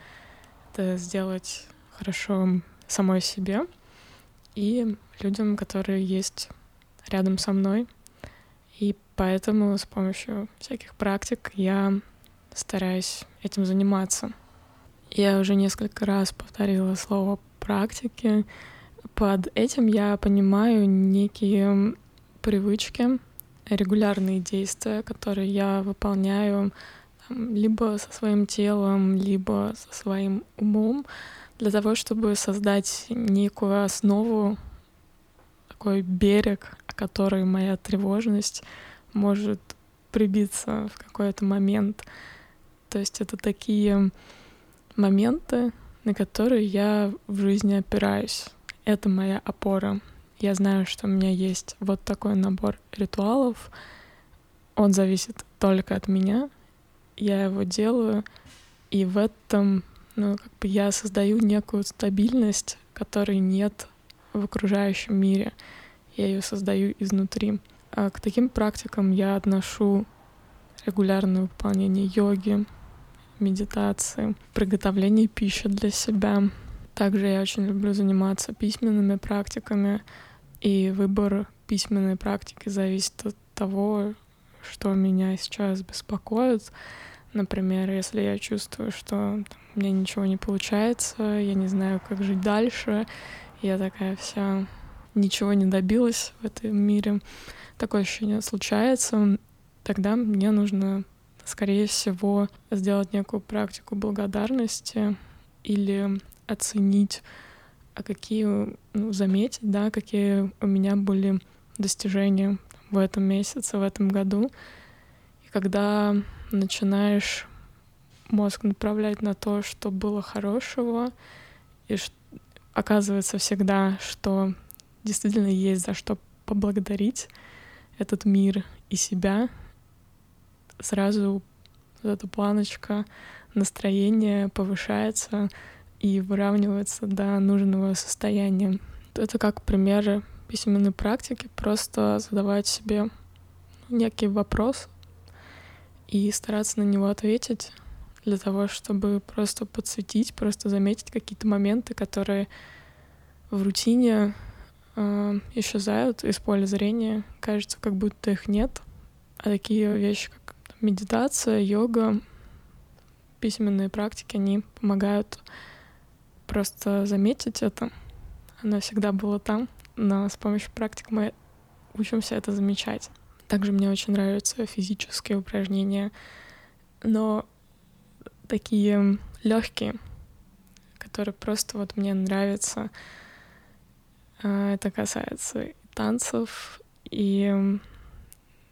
это сделать хорошо самой себе и людям, которые есть рядом со мной. И поэтому с помощью всяких практик я стараюсь этим заниматься. Я уже несколько раз повторила слово практики, под этим я понимаю некие привычки, регулярные действия, которые я выполняю там, либо со своим телом, либо со своим умом, для того, чтобы создать некую основу, такой берег, о которой моя тревожность может прибиться в какой-то момент. То есть это такие моменты, на которые я в жизни опираюсь это моя опора. Я знаю, что у меня есть вот такой набор ритуалов. Он зависит только от меня. Я его делаю, и в этом, ну, как бы я создаю некую стабильность, которой нет в окружающем мире. Я ее создаю изнутри. А к таким практикам я отношу регулярное выполнение йоги, медитации, приготовление пищи для себя, также я очень люблю заниматься письменными практиками, и выбор письменной практики зависит от того, что меня сейчас беспокоит. Например, если я чувствую, что там, у меня ничего не получается, я не знаю, как жить дальше, я такая вся ничего не добилась в этом мире, такое ощущение случается, тогда мне нужно, скорее всего, сделать некую практику благодарности или оценить, а какие, ну, заметить, да, какие у меня были достижения в этом месяце, в этом году. И когда начинаешь мозг направлять на то, что было хорошего, и оказывается всегда, что действительно есть за что поблагодарить этот мир и себя, сразу вот эта планочка настроения повышается, и выравнивается до нужного состояния. Это как примеры письменной практики, просто задавать себе некий вопрос и стараться на него ответить для того, чтобы просто подсветить, просто заметить какие-то моменты, которые в рутине э, исчезают из поля зрения, кажется, как будто их нет. А такие вещи, как медитация, йога, письменные практики, они помогают просто заметить это. Оно всегда было там, но с помощью практик мы учимся это замечать. Также мне очень нравятся физические упражнения, но такие легкие, которые просто вот мне нравятся. А, это касается и танцев, и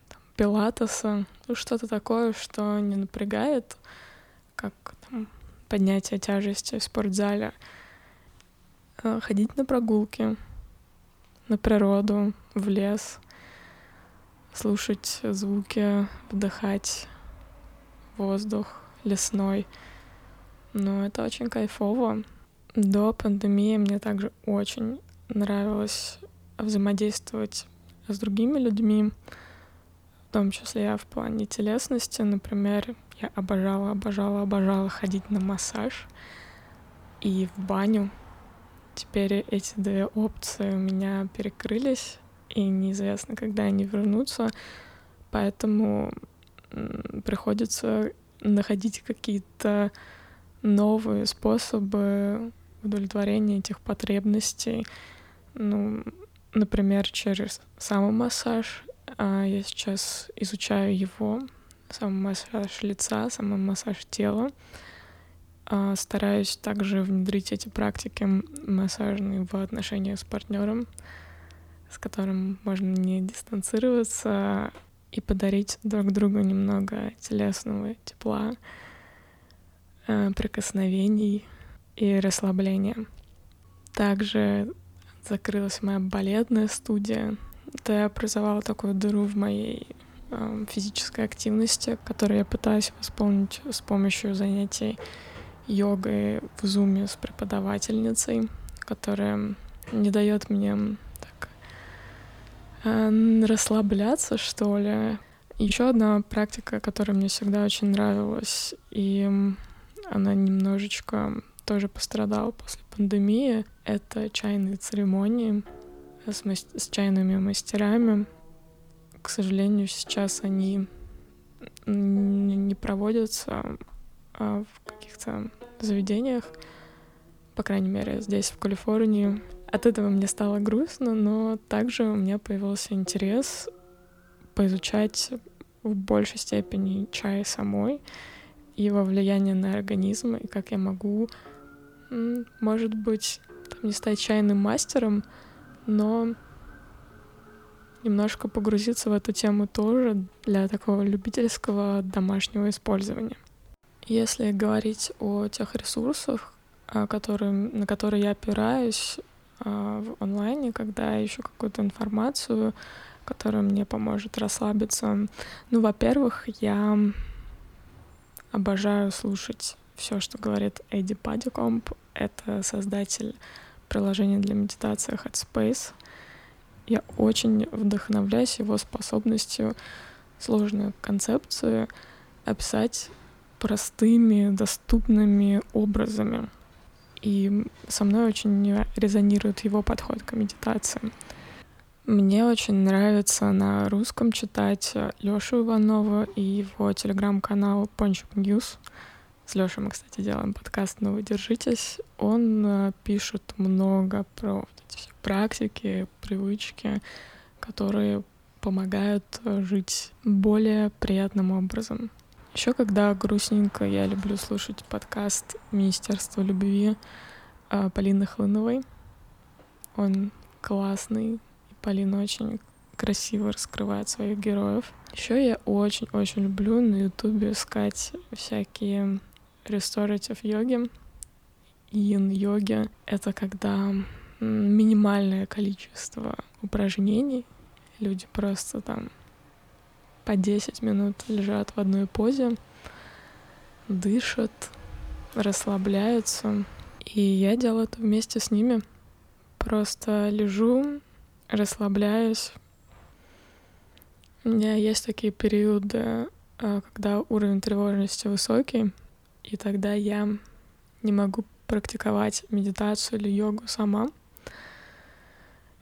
там, пилатеса, ну что-то такое, что не напрягает, как поднятие тяжести в спортзале, э, ходить на прогулки, на природу, в лес, слушать звуки, вдыхать воздух лесной. Но это очень кайфово. До пандемии мне также очень нравилось взаимодействовать с другими людьми, в том числе в плане телесности. Например, я обожала, обожала, обожала ходить на массаж и в баню. Теперь эти две опции у меня перекрылись, и неизвестно, когда они вернутся, поэтому приходится находить какие-то новые способы удовлетворения этих потребностей. Ну, например, через самомассаж. А я сейчас изучаю его, самомассаж лица, самомассаж тела. А стараюсь также внедрить эти практики массажные в отношениях с партнером, с которым можно не дистанцироваться и подарить друг другу немного телесного тепла, э, прикосновений и расслабления. Также закрылась моя балетная студия. Это я образовала такую дыру в моей физической активности, которую я пытаюсь восполнить с помощью занятий йогой в зуме с преподавательницей, которая не дает мне так э, расслабляться, что ли. Еще одна практика, которая мне всегда очень нравилась, и она немножечко тоже пострадала после пандемии, это чайные церемонии с, мас- с чайными мастерами. К сожалению, сейчас они не проводятся а в каких-то заведениях, по крайней мере, здесь, в Калифорнии. От этого мне стало грустно, но также у меня появился интерес поизучать в большей степени чай самой, его влияние на организм, и как я могу, может быть, там, не стать чайным мастером, но немножко погрузиться в эту тему тоже для такого любительского домашнего использования. Если говорить о тех ресурсах, которые, на которые я опираюсь а, в онлайне, когда ищу какую-то информацию, которая мне поможет расслабиться, ну, во-первых, я обожаю слушать все, что говорит Эдди Падикомп. Это создатель приложения для медитации Headspace. Я очень вдохновляюсь его способностью сложную концепцию описать простыми, доступными образами. И со мной очень резонирует его подход к медитации. Мне очень нравится на русском читать Лёшу Иванова и его телеграм-канал Пончик News. С Лёшей мы, кстати, делаем подкаст «Ну вы держитесь». Он э, пишет много про вот эти все практики, привычки, которые помогают э, жить более приятным образом. Еще когда грустненько, я люблю слушать подкаст «Министерство любви» э, Полины Хлыновой. Он классный, и Полина очень красиво раскрывает своих героев. Еще я очень-очень люблю на Ютубе искать всякие restorative йоги, йин-йоги. Это когда минимальное количество упражнений. Люди просто там по 10 минут лежат в одной позе, дышат, расслабляются. И я делаю это вместе с ними. Просто лежу, расслабляюсь. У меня есть такие периоды, а, когда уровень тревожности высокий, и тогда я не могу практиковать медитацию или йогу сама.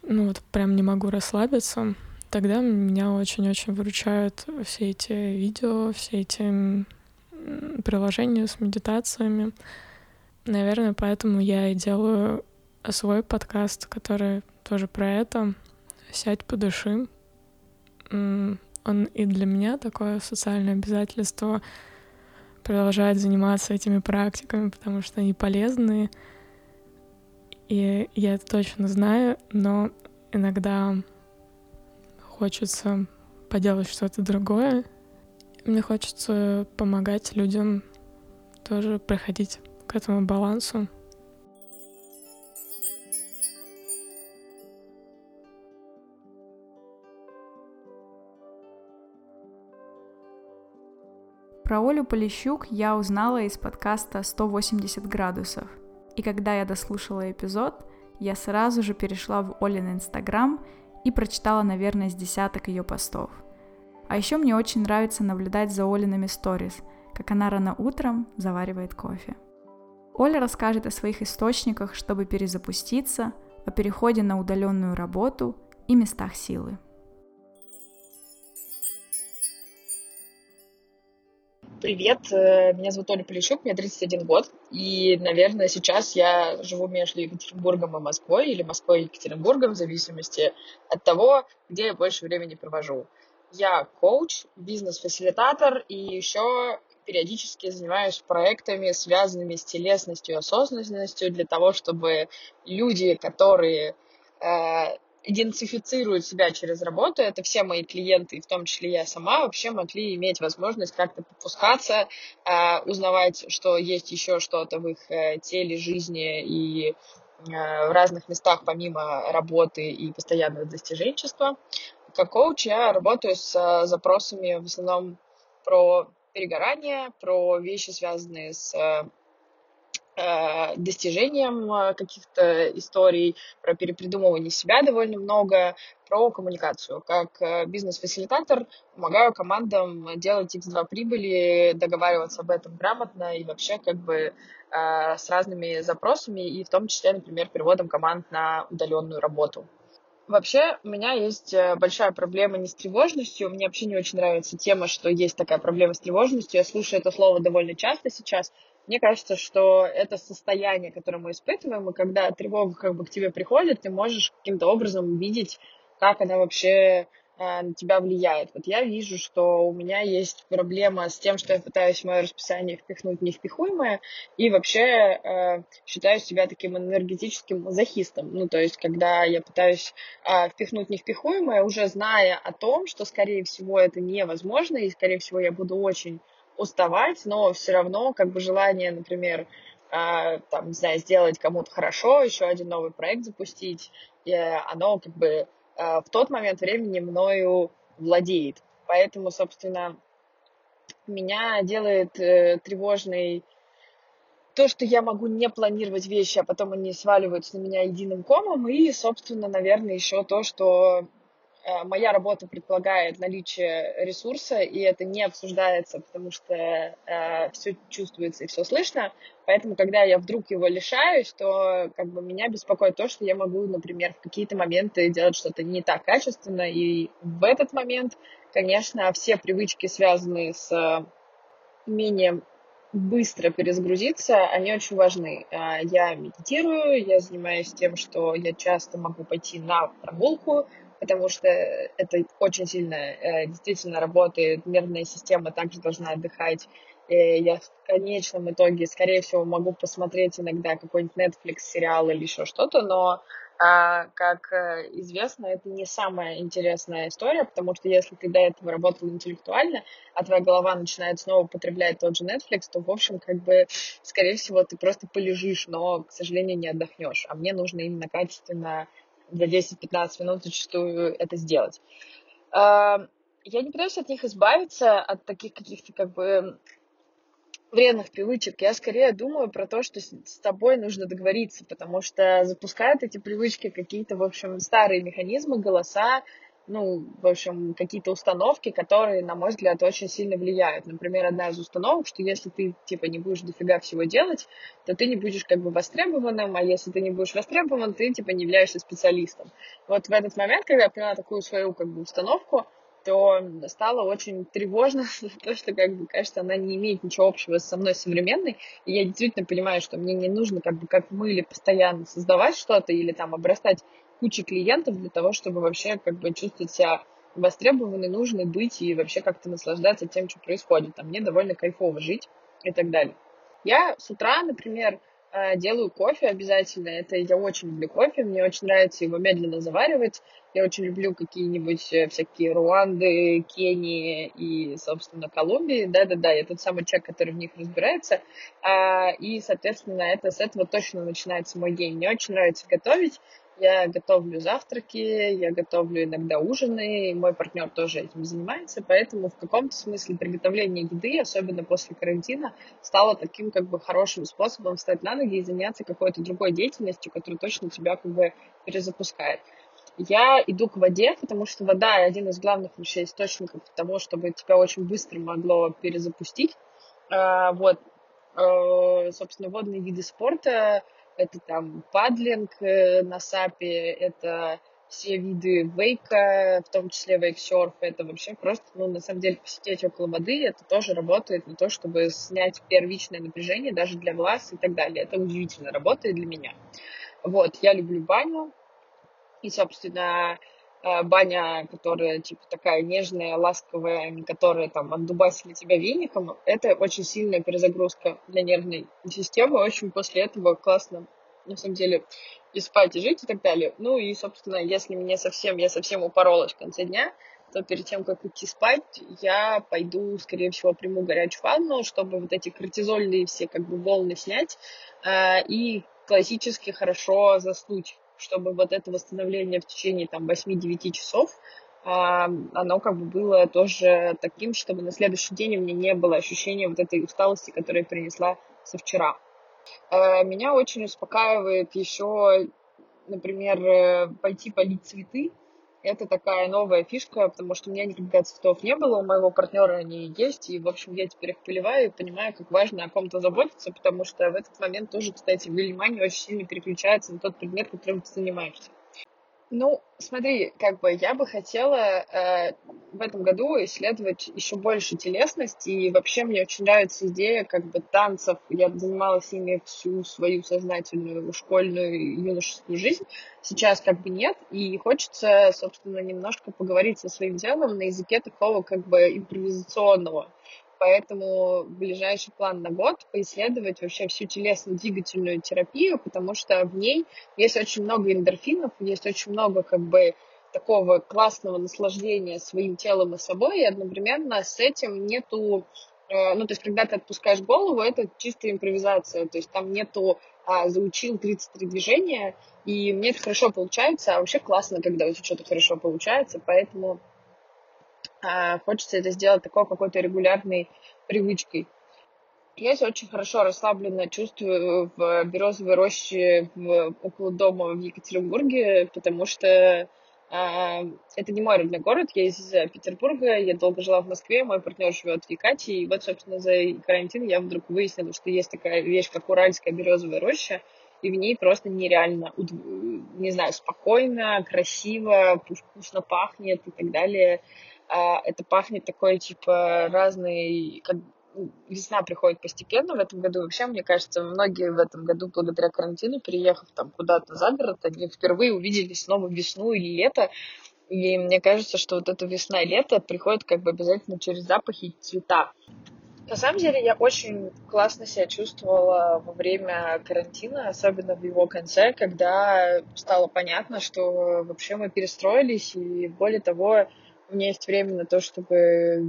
Ну вот прям не могу расслабиться. Тогда меня очень-очень выручают все эти видео, все эти приложения с медитациями. Наверное, поэтому я и делаю свой подкаст, который тоже про это. Сядь, подыши. Он и для меня такое социальное обязательство продолжать заниматься этими практиками, потому что они полезные. И я это точно знаю, но иногда хочется поделать что-то другое. Мне хочется помогать людям тоже приходить к этому балансу. Про Олю Полищук я узнала из подкаста «180 градусов». И когда я дослушала эпизод, я сразу же перешла в Олин Инстаграм и прочитала, наверное, с десяток ее постов. А еще мне очень нравится наблюдать за Олиными сторис, как она рано утром заваривает кофе. Оля расскажет о своих источниках, чтобы перезапуститься, о переходе на удаленную работу и местах силы. Привет, э, меня зовут Оля Полищук, мне 31 год, и, наверное, сейчас я живу между Екатеринбургом и Москвой, или Москвой и Екатеринбургом, в зависимости от того, где я больше времени провожу. Я коуч, бизнес-фасилитатор и еще периодически занимаюсь проектами, связанными с телесностью и осознанностью, для того, чтобы люди, которые э, идентифицируют себя через работу, это все мои клиенты, и в том числе я сама, вообще могли иметь возможность как-то попускаться, э, узнавать, что есть еще что-то в их э, теле, жизни и э, в разных местах помимо работы и постоянного достиженчества. Как коуч я работаю с запросами в основном про перегорание, про вещи, связанные с Э, достижением э, каких-то историй, про перепридумывание себя довольно много, про коммуникацию. Как э, бизнес-фасилитатор помогаю командам делать X2 прибыли, договариваться об этом грамотно и вообще как бы с разными запросами и в том числе, например, переводом команд на удаленную работу. Вообще, у меня есть большая проблема не с тревожностью. Мне вообще не очень нравится тема, что есть такая проблема с тревожностью. Я слушаю это слово довольно часто сейчас. Мне кажется, что это состояние, которое мы испытываем, и когда тревога как бы к тебе приходит, ты можешь каким-то образом увидеть, как она вообще э, на тебя влияет. Вот я вижу, что у меня есть проблема с тем, что я пытаюсь в мое расписание впихнуть невпихуемое, и вообще э, считаю себя таким энергетическим мазохистом. Ну, то есть, когда я пытаюсь э, впихнуть невпихуемое, уже зная о том, что, скорее всего, это невозможно, и, скорее всего, я буду очень уставать, но все равно как бы желание, например, э, там, не знаю, сделать кому-то хорошо, еще один новый проект запустить, и оно как бы э, в тот момент времени мною владеет. Поэтому, собственно, меня делает э, тревожный то, что я могу не планировать вещи, а потом они сваливаются на меня единым комом, и, собственно, наверное, еще то, что Э, моя работа предполагает наличие ресурса, и это не обсуждается, потому что э, все чувствуется и все слышно. Поэтому, когда я вдруг его лишаюсь, то как бы меня беспокоит то, что я могу, например, в какие-то моменты делать что-то не так качественно. И в этот момент, конечно, все привычки, связанные с умением быстро перезагрузиться, они очень важны. Э, я медитирую, я занимаюсь тем, что я часто могу пойти на прогулку, потому что это очень сильно э, действительно работает, нервная система также должна отдыхать. И я в конечном итоге, скорее всего, могу посмотреть иногда какой-нибудь Netflix сериал или еще что-то, но а, как э, известно, это не самая интересная история, потому что если ты до этого работал интеллектуально, а твоя голова начинает снова потреблять тот же Netflix, то, в общем, как бы, скорее всего, ты просто полежишь, но, к сожалению, не отдохнешь. А мне нужно именно качественно за 10-15 минут зачастую это сделать. Я не пытаюсь от них избавиться, от таких каких-то как бы вредных привычек. Я скорее думаю про то, что с тобой нужно договориться, потому что запускают эти привычки какие-то, в общем, старые механизмы, голоса, ну, в общем, какие-то установки, которые, на мой взгляд, очень сильно влияют. Например, одна из установок, что если ты, типа, не будешь дофига всего делать, то ты не будешь, как бы, востребованным, а если ты не будешь востребован, ты, типа, не являешься специалистом. Вот в этот момент, когда я поняла такую свою, как бы, установку, то стало очень тревожно за то, что, как бы, кажется, она не имеет ничего общего со мной современной, и я действительно понимаю, что мне не нужно, как бы, как мы или постоянно создавать что-то или там обрастать кучи клиентов для того, чтобы вообще как бы чувствовать себя востребованной, нужной быть и вообще как-то наслаждаться тем, что происходит. Там мне довольно кайфово жить и так далее. Я с утра, например, э, делаю кофе обязательно. Это я очень люблю кофе, мне очень нравится его медленно заваривать. Я очень люблю какие-нибудь э, всякие Руанды, Кении и, собственно, Колумбии. Да-да-да, я тот самый человек, который в них разбирается. А, и, соответственно, это, с этого точно начинается мой день. Мне очень нравится готовить. Я готовлю завтраки, я готовлю иногда ужины, и мой партнер тоже этим занимается, поэтому в каком-то смысле приготовление еды, особенно после карантина, стало таким как бы хорошим способом встать на ноги и заняться какой-то другой деятельностью, которая точно тебя как бы перезапускает. Я иду к воде, потому что вода один из главных вообще источников того, чтобы тебя очень быстро могло перезапустить. А, вот, а, собственно, водные виды спорта это там падлинг э, на сапе, это все виды вейка, в том числе вейксерф, это вообще просто, ну, на самом деле, посидеть около воды, это тоже работает на то, чтобы снять первичное напряжение даже для глаз и так далее. Это удивительно работает для меня. Вот, я люблю баню, и, собственно, баня, которая типа такая нежная, ласковая, которая там отдубасили тебя веником, это очень сильная перезагрузка для нервной системы. Очень после этого классно, на самом деле, и спать, и жить, и так далее. Ну и, собственно, если мне совсем, я совсем упоролась в конце дня, то перед тем, как идти спать, я пойду, скорее всего, приму горячую ванну, чтобы вот эти кортизольные все как бы волны снять э, и классически хорошо заснуть чтобы вот это восстановление в течение там 8-9 часов, а, оно как бы было тоже таким, чтобы на следующий день у меня не было ощущения вот этой усталости, которую я принесла со вчера. А, меня очень успокаивает еще, например, э, пойти полить цветы, это такая новая фишка, потому что у меня никогда цветов не было, у моего партнера они есть, и, в общем, я теперь их поливаю и понимаю, как важно о ком-то заботиться, потому что в этот момент тоже, кстати, внимание очень сильно переключается на тот предмет, которым ты занимаешься. Ну, смотри, как бы я бы хотела э, в этом году исследовать еще больше телесность, и вообще мне очень нравится идея как бы танцев. Я занималась ими всю свою сознательную школьную юношескую жизнь. Сейчас как бы нет, и хочется, собственно, немножко поговорить со своим телом на языке такого как бы импровизационного. Поэтому ближайший план на год поисследовать вообще всю телесно-двигательную терапию, потому что в ней есть очень много эндорфинов, есть очень много как бы такого классного наслаждения своим телом и собой, и одновременно с этим нету э, ну, то есть, когда ты отпускаешь голову, это чистая импровизация, то есть там нету а, заучил 33 движения, и мне это хорошо получается, а вообще классно, когда у тебя что-то хорошо получается, поэтому а, хочется это сделать такой какой-то регулярной привычкой. Я себя очень хорошо расслабленно чувствую в березовой роще в, около дома в Екатеринбурге, потому что а, это не мой родной город, я из Петербурга, я долго жила в Москве, мой партнер живет в Якатии, и вот, собственно, за карантин я вдруг выяснила, что есть такая вещь, как Уральская березовая роща, и в ней просто нереально, не знаю, спокойно, красиво, вкусно пахнет и так далее. А, это пахнет такой, типа, разный, как весна приходит постепенно в этом году. Вообще, мне кажется, многие в этом году, благодаря карантину, переехав там куда-то за город, они впервые увидели снова весну или лето. И мне кажется, что вот эта весна и лето приходит как бы обязательно через запахи и цвета. На самом деле я очень классно себя чувствовала во время карантина, особенно в его конце, когда стало понятно, что вообще мы перестроились, и более того, у меня есть время на то, чтобы,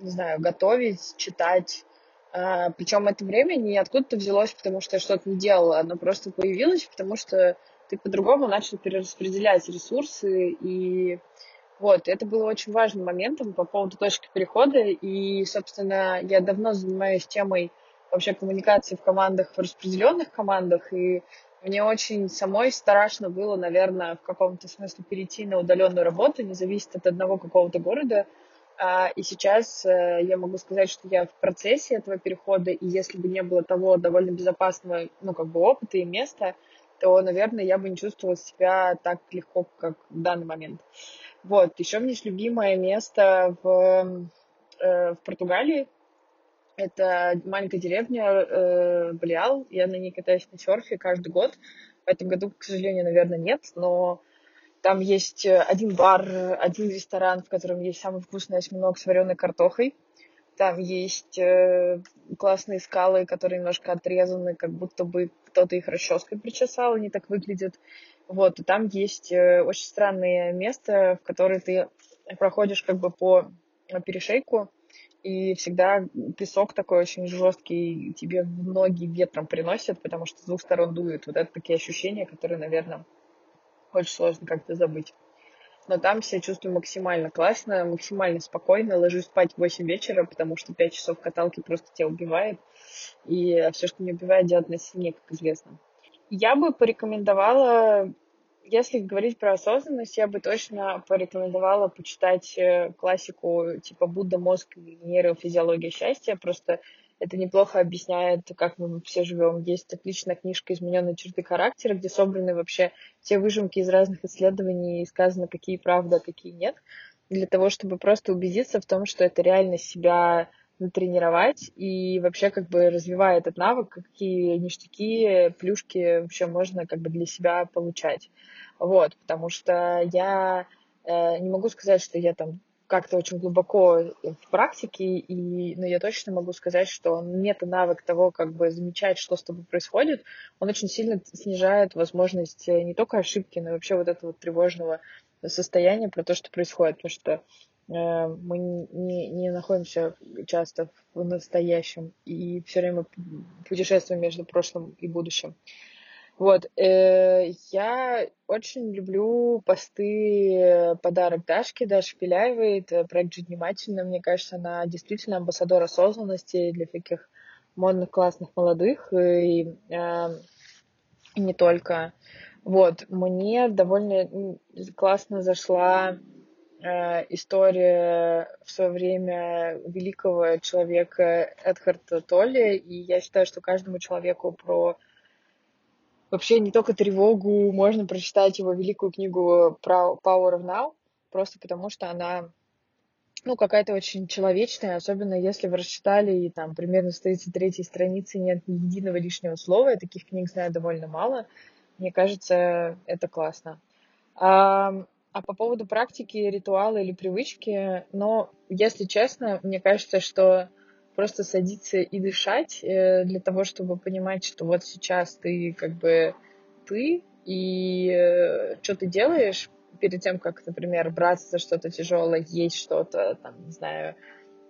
не знаю, готовить, читать. А, причем это время не откуда-то взялось, потому что я что-то не делала, оно просто появилось, потому что ты по-другому начал перераспределять ресурсы. И вот, это было очень важным моментом по поводу точки перехода. И, собственно, я давно занимаюсь темой вообще коммуникации в командах, в распределенных командах. И мне очень самой страшно было, наверное, в каком-то смысле перейти на удаленную работу, не зависит от одного какого-то города. А, и сейчас э, я могу сказать, что я в процессе этого перехода, и если бы не было того довольно безопасного, ну, как бы опыта и места, то, наверное, я бы не чувствовала себя так легко, как в данный момент. Вот, еще меня есть любимое место в, э, в Португалии, это маленькая деревня э, Балиал. Я на ней катаюсь на серфе каждый год. В этом году, к сожалению, наверное, нет, но там есть э, один бар, один ресторан, в котором есть самый вкусный осьминог с вареной картохой. Там есть э, классные скалы, которые немножко отрезаны, как будто бы кто-то их расческой причесал, они так выглядят. Вот, и там есть э, очень странное место, в которое ты проходишь как бы по перешейку, и всегда песок такой очень жесткий, тебе в ноги ветром приносит, потому что с двух сторон дует. Вот это такие ощущения, которые, наверное, очень сложно как-то забыть. Но там себя чувствую максимально классно, максимально спокойно, ложусь спать в 8 вечера, потому что 5 часов каталки просто тебя убивает. И все, что не убивает, делать нас сильнее, как известно. Я бы порекомендовала если говорить про осознанность, я бы точно порекомендовала почитать э, классику типа Будда, мозг и нейрофизиология счастья. Просто это неплохо объясняет, как мы все живем. Есть отличная книжка «Измененные черты характера», где собраны вообще все выжимки из разных исследований и сказано, какие правда, а какие нет, для того, чтобы просто убедиться в том, что это реально себя натренировать и вообще как бы развивая этот навык, какие ништяки, плюшки вообще можно как бы для себя получать. Вот, потому что я э, не могу сказать, что я там как-то очень глубоко в практике, и, но я точно могу сказать, что мета-навык того, как бы замечать, что с тобой происходит, он очень сильно снижает возможность не только ошибки, но и вообще вот этого тревожного состояния про то, что происходит, потому что э, мы не, не находимся часто в настоящем и все время путешествуем между прошлым и будущим. Вот, э, я очень люблю посты «Подарок Дашки», Даши Пеляевой, это проект «Жить внимательно». Мне кажется, она действительно амбассадор осознанности для таких модных, классных, молодых, и, э, и не только. Вот, мне довольно классно зашла э, история в свое время великого человека Эдхарда Толли, и я считаю, что каждому человеку про вообще не только тревогу, можно прочитать его великую книгу про Power of Now, просто потому что она ну, какая-то очень человечная, особенно если вы рассчитали, и там примерно с 33 страницы нет ни единого лишнего слова, я таких книг знаю довольно мало, мне кажется, это классно. А, по поводу практики, ритуала или привычки, но, если честно, мне кажется, что просто садиться и дышать э, для того, чтобы понимать, что вот сейчас ты как бы ты, и э, что ты делаешь перед тем, как, например, браться за что-то тяжелое, есть что-то, там, не знаю,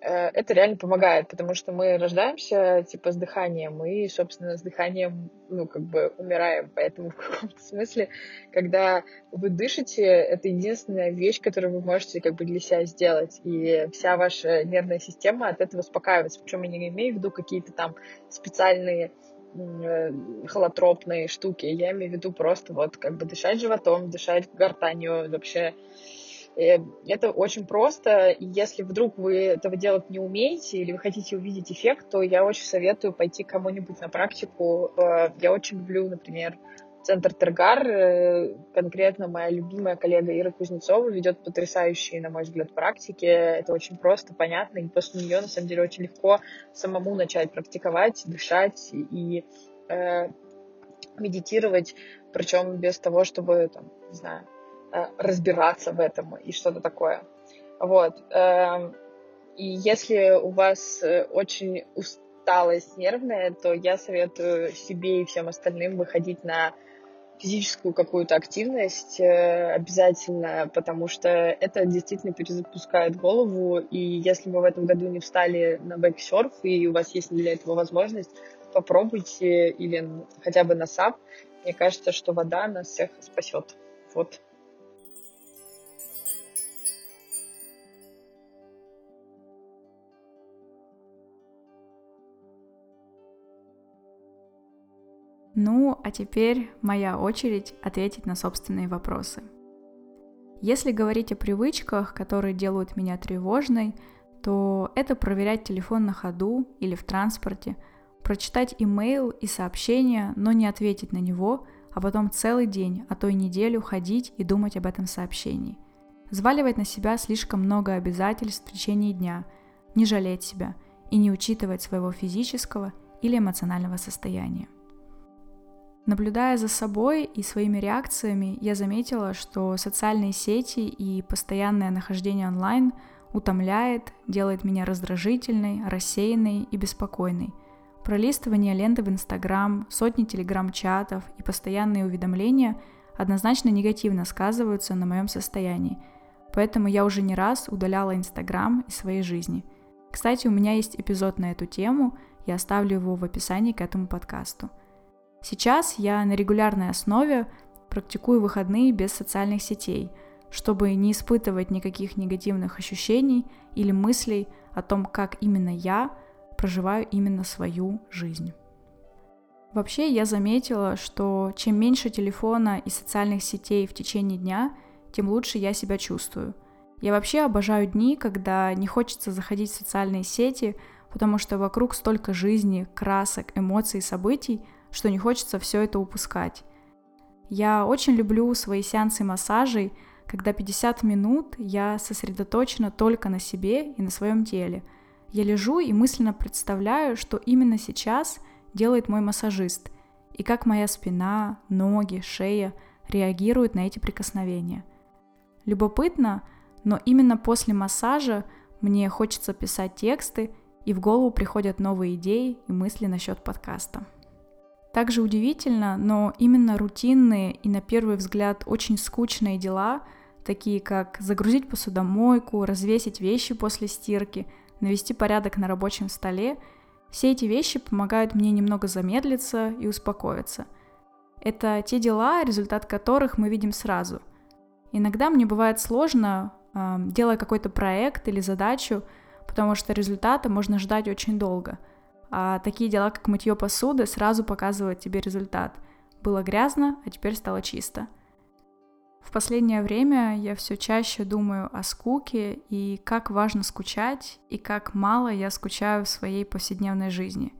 это реально помогает, потому что мы рождаемся типа с дыханием, и, собственно, с дыханием, ну, как бы умираем. Поэтому в каком-то смысле, когда вы дышите, это единственная вещь, которую вы можете как бы для себя сделать. И вся ваша нервная система от этого успокаивается. Причем я не имею в виду какие-то там специальные э, холотропные штуки. Я имею в виду просто вот как бы дышать животом, дышать гортанью, вообще Э, это очень просто. Если вдруг вы этого делать не умеете или вы хотите увидеть эффект, то я очень советую пойти кому-нибудь на практику. Э, я очень люблю, например, Центр Тергар. Э, конкретно моя любимая коллега Ира Кузнецова ведет потрясающие, на мой взгляд, практики. Это очень просто, понятно, и после нее, на самом деле, очень легко самому начать практиковать, дышать и э, медитировать, причем без того, чтобы, там, не знаю, Э, разбираться в этом и что-то такое. Вот. Эм, и если у вас э, очень усталость нервная, то я советую себе и всем остальным выходить на физическую какую-то активность э, обязательно, потому что это действительно перезапускает голову, и если вы в этом году не встали на бэксерф, и у вас есть для этого возможность, попробуйте или хотя бы на SUP. Мне кажется, что вода нас всех спасет. Вот. Ну, а теперь моя очередь ответить на собственные вопросы. Если говорить о привычках, которые делают меня тревожной, то это проверять телефон на ходу или в транспорте, прочитать имейл и сообщение, но не ответить на него, а потом целый день, а то и неделю ходить и думать об этом сообщении. Взваливать на себя слишком много обязательств в течение дня, не жалеть себя и не учитывать своего физического или эмоционального состояния. Наблюдая за собой и своими реакциями, я заметила, что социальные сети и постоянное нахождение онлайн утомляет, делает меня раздражительной, рассеянной и беспокойной. Пролистывание ленты в Инстаграм, сотни телеграм-чатов и постоянные уведомления однозначно негативно сказываются на моем состоянии, поэтому я уже не раз удаляла Инстаграм из своей жизни. Кстати, у меня есть эпизод на эту тему, я оставлю его в описании к этому подкасту. Сейчас я на регулярной основе практикую выходные без социальных сетей, чтобы не испытывать никаких негативных ощущений или мыслей о том, как именно я проживаю именно свою жизнь. Вообще я заметила, что чем меньше телефона и социальных сетей в течение дня, тем лучше я себя чувствую. Я вообще обожаю дни, когда не хочется заходить в социальные сети, потому что вокруг столько жизни, красок, эмоций, событий, что не хочется все это упускать. Я очень люблю свои сеансы массажей, когда 50 минут я сосредоточена только на себе и на своем теле. Я лежу и мысленно представляю, что именно сейчас делает мой массажист, и как моя спина, ноги, шея реагируют на эти прикосновения. Любопытно, но именно после массажа мне хочется писать тексты, и в голову приходят новые идеи и мысли насчет подкаста. Также удивительно, но именно рутинные и на первый взгляд очень скучные дела, такие как загрузить посудомойку, развесить вещи после стирки, навести порядок на рабочем столе, все эти вещи помогают мне немного замедлиться и успокоиться. Это те дела, результат которых мы видим сразу. Иногда мне бывает сложно, делая какой-то проект или задачу, потому что результата можно ждать очень долго. А такие дела, как мытье посуды, сразу показывают тебе результат. Было грязно, а теперь стало чисто. В последнее время я все чаще думаю о скуке и как важно скучать, и как мало я скучаю в своей повседневной жизни.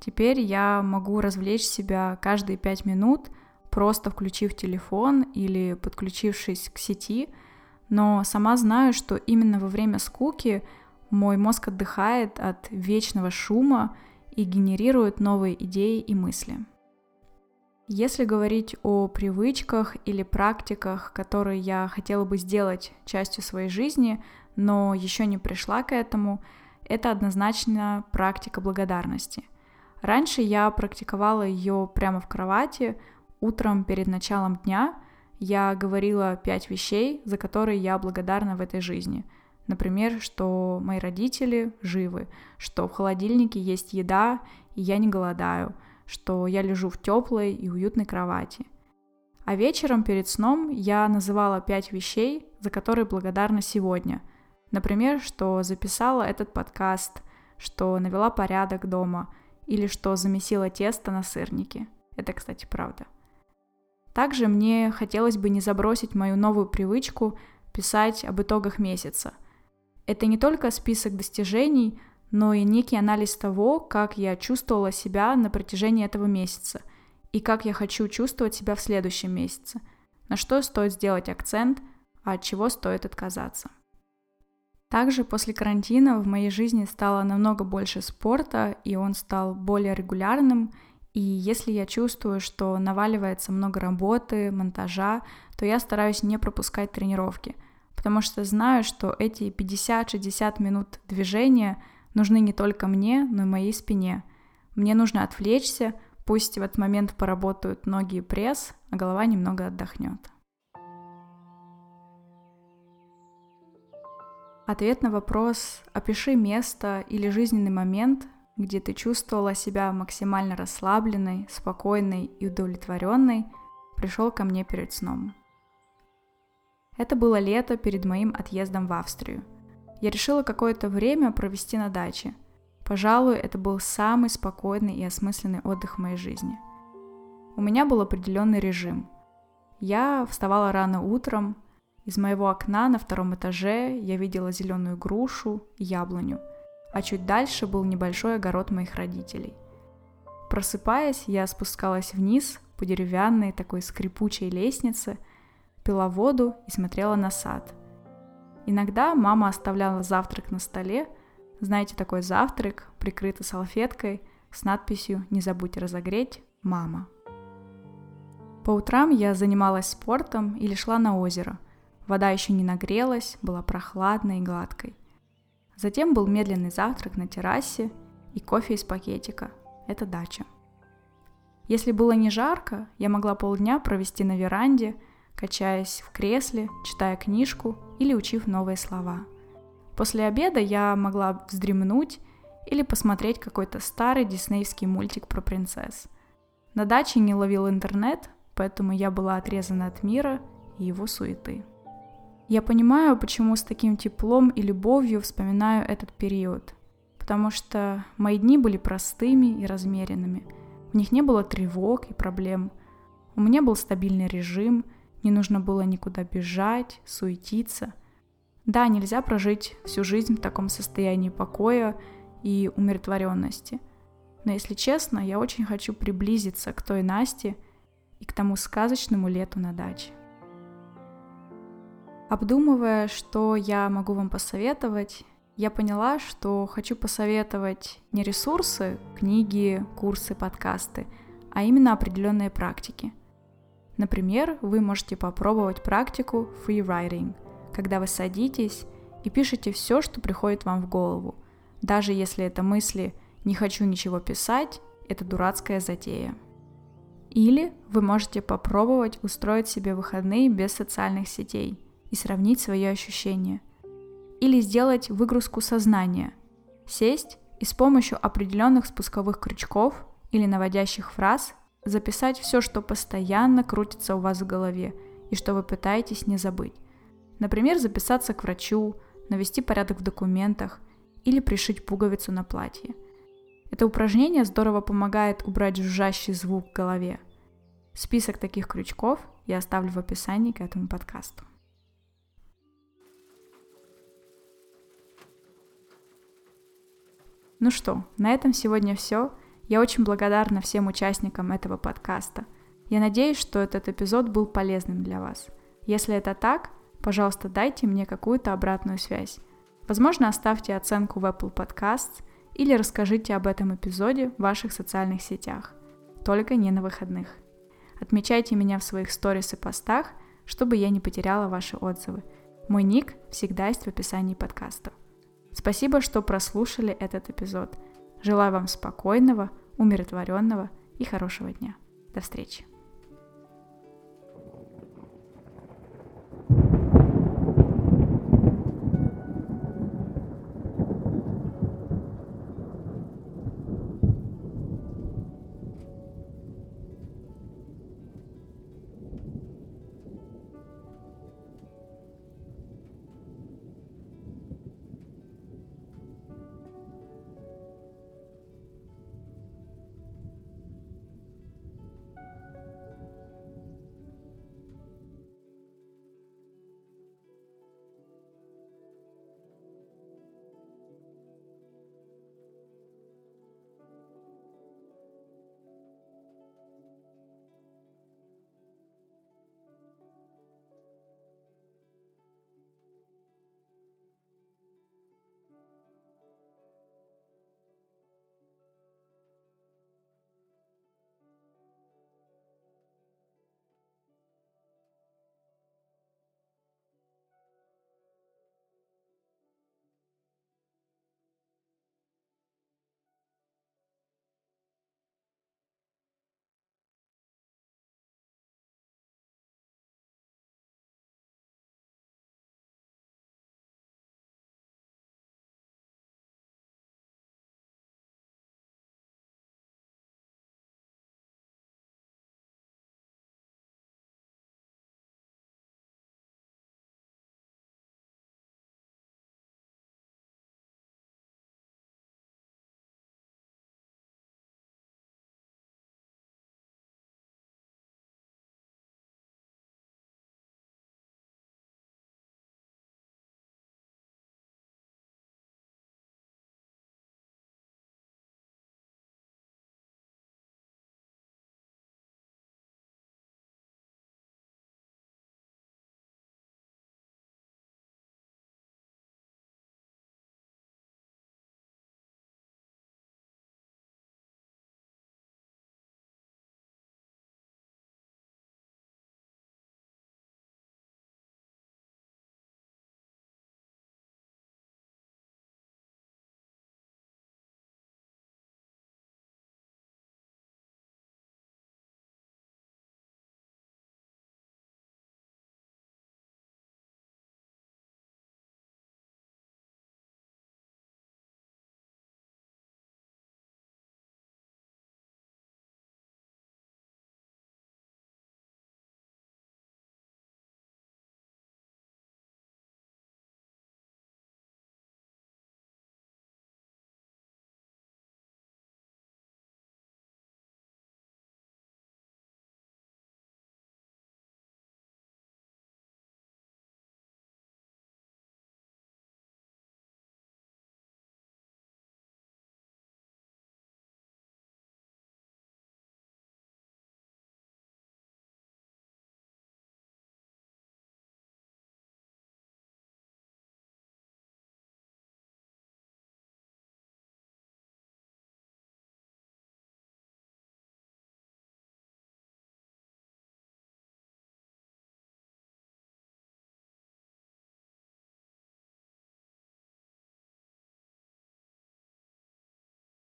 Теперь я могу развлечь себя каждые пять минут, просто включив телефон или подключившись к сети, но сама знаю, что именно во время скуки мой мозг отдыхает от вечного шума и генерирует новые идеи и мысли. Если говорить о привычках или практиках, которые я хотела бы сделать частью своей жизни, но еще не пришла к этому, это однозначно практика благодарности. Раньше я практиковала ее прямо в кровати, утром перед началом дня я говорила пять вещей, за которые я благодарна в этой жизни – Например, что мои родители живы, что в холодильнике есть еда, и я не голодаю, что я лежу в теплой и уютной кровати. А вечером перед сном я называла пять вещей, за которые благодарна сегодня. Например, что записала этот подкаст, что навела порядок дома или что замесила тесто на сырнике. Это, кстати, правда. Также мне хотелось бы не забросить мою новую привычку писать об итогах месяца – это не только список достижений, но и некий анализ того, как я чувствовала себя на протяжении этого месяца и как я хочу чувствовать себя в следующем месяце, на что стоит сделать акцент, а от чего стоит отказаться. Также после карантина в моей жизни стало намного больше спорта, и он стал более регулярным, и если я чувствую, что наваливается много работы, монтажа, то я стараюсь не пропускать тренировки – потому что знаю, что эти 50-60 минут движения нужны не только мне, но и моей спине. Мне нужно отвлечься, пусть в этот момент поработают ноги и пресс, а голова немного отдохнет. Ответ на вопрос «Опиши место или жизненный момент, где ты чувствовала себя максимально расслабленной, спокойной и удовлетворенной, пришел ко мне перед сном. Это было лето перед моим отъездом в Австрию. Я решила какое-то время провести на даче. Пожалуй, это был самый спокойный и осмысленный отдых в моей жизни. У меня был определенный режим. Я вставала рано утром, из моего окна на втором этаже я видела зеленую грушу и яблоню, а чуть дальше был небольшой огород моих родителей. Просыпаясь, я спускалась вниз по деревянной такой скрипучей лестнице – пила воду и смотрела на сад. Иногда мама оставляла завтрак на столе, знаете, такой завтрак, прикрытый салфеткой с надписью «Не забудь разогреть, мама». По утрам я занималась спортом или шла на озеро. Вода еще не нагрелась, была прохладной и гладкой. Затем был медленный завтрак на террасе и кофе из пакетика. Это дача. Если было не жарко, я могла полдня провести на веранде – качаясь в кресле, читая книжку или учив новые слова. После обеда я могла вздремнуть или посмотреть какой-то старый диснеевский мультик про принцесс. На даче не ловил интернет, поэтому я была отрезана от мира и его суеты. Я понимаю, почему с таким теплом и любовью вспоминаю этот период, потому что мои дни были простыми и размеренными. В них не было тревог и проблем. У меня был стабильный режим, не нужно было никуда бежать, суетиться. Да, нельзя прожить всю жизнь в таком состоянии покоя и умиротворенности. Но если честно, я очень хочу приблизиться к той Насте и к тому сказочному лету на даче. Обдумывая, что я могу вам посоветовать, я поняла, что хочу посоветовать не ресурсы, книги, курсы, подкасты, а именно определенные практики. Например, вы можете попробовать практику free writing, когда вы садитесь и пишете все, что приходит вам в голову, даже если это мысли «не хочу ничего писать», это дурацкая затея. Или вы можете попробовать устроить себе выходные без социальных сетей – и сравнить свои ощущения. Или сделать выгрузку сознания. Сесть и с помощью определенных спусковых крючков или наводящих фраз записать все, что постоянно крутится у вас в голове и что вы пытаетесь не забыть. Например, записаться к врачу, навести порядок в документах или пришить пуговицу на платье. Это упражнение здорово помогает убрать жужжащий звук в голове. Список таких крючков я оставлю в описании к этому подкасту. Ну что, на этом сегодня все. Я очень благодарна всем участникам этого подкаста. Я надеюсь, что этот эпизод был полезным для вас. Если это так, пожалуйста, дайте мне какую-то обратную связь. Возможно, оставьте оценку в Apple Podcasts или расскажите об этом эпизоде в ваших социальных сетях. Только не на выходных. Отмечайте меня в своих сторис и постах, чтобы я не потеряла ваши отзывы. Мой ник всегда есть в описании подкаста. Спасибо, что прослушали этот эпизод. Желаю вам спокойного, умиротворенного и хорошего дня. До встречи.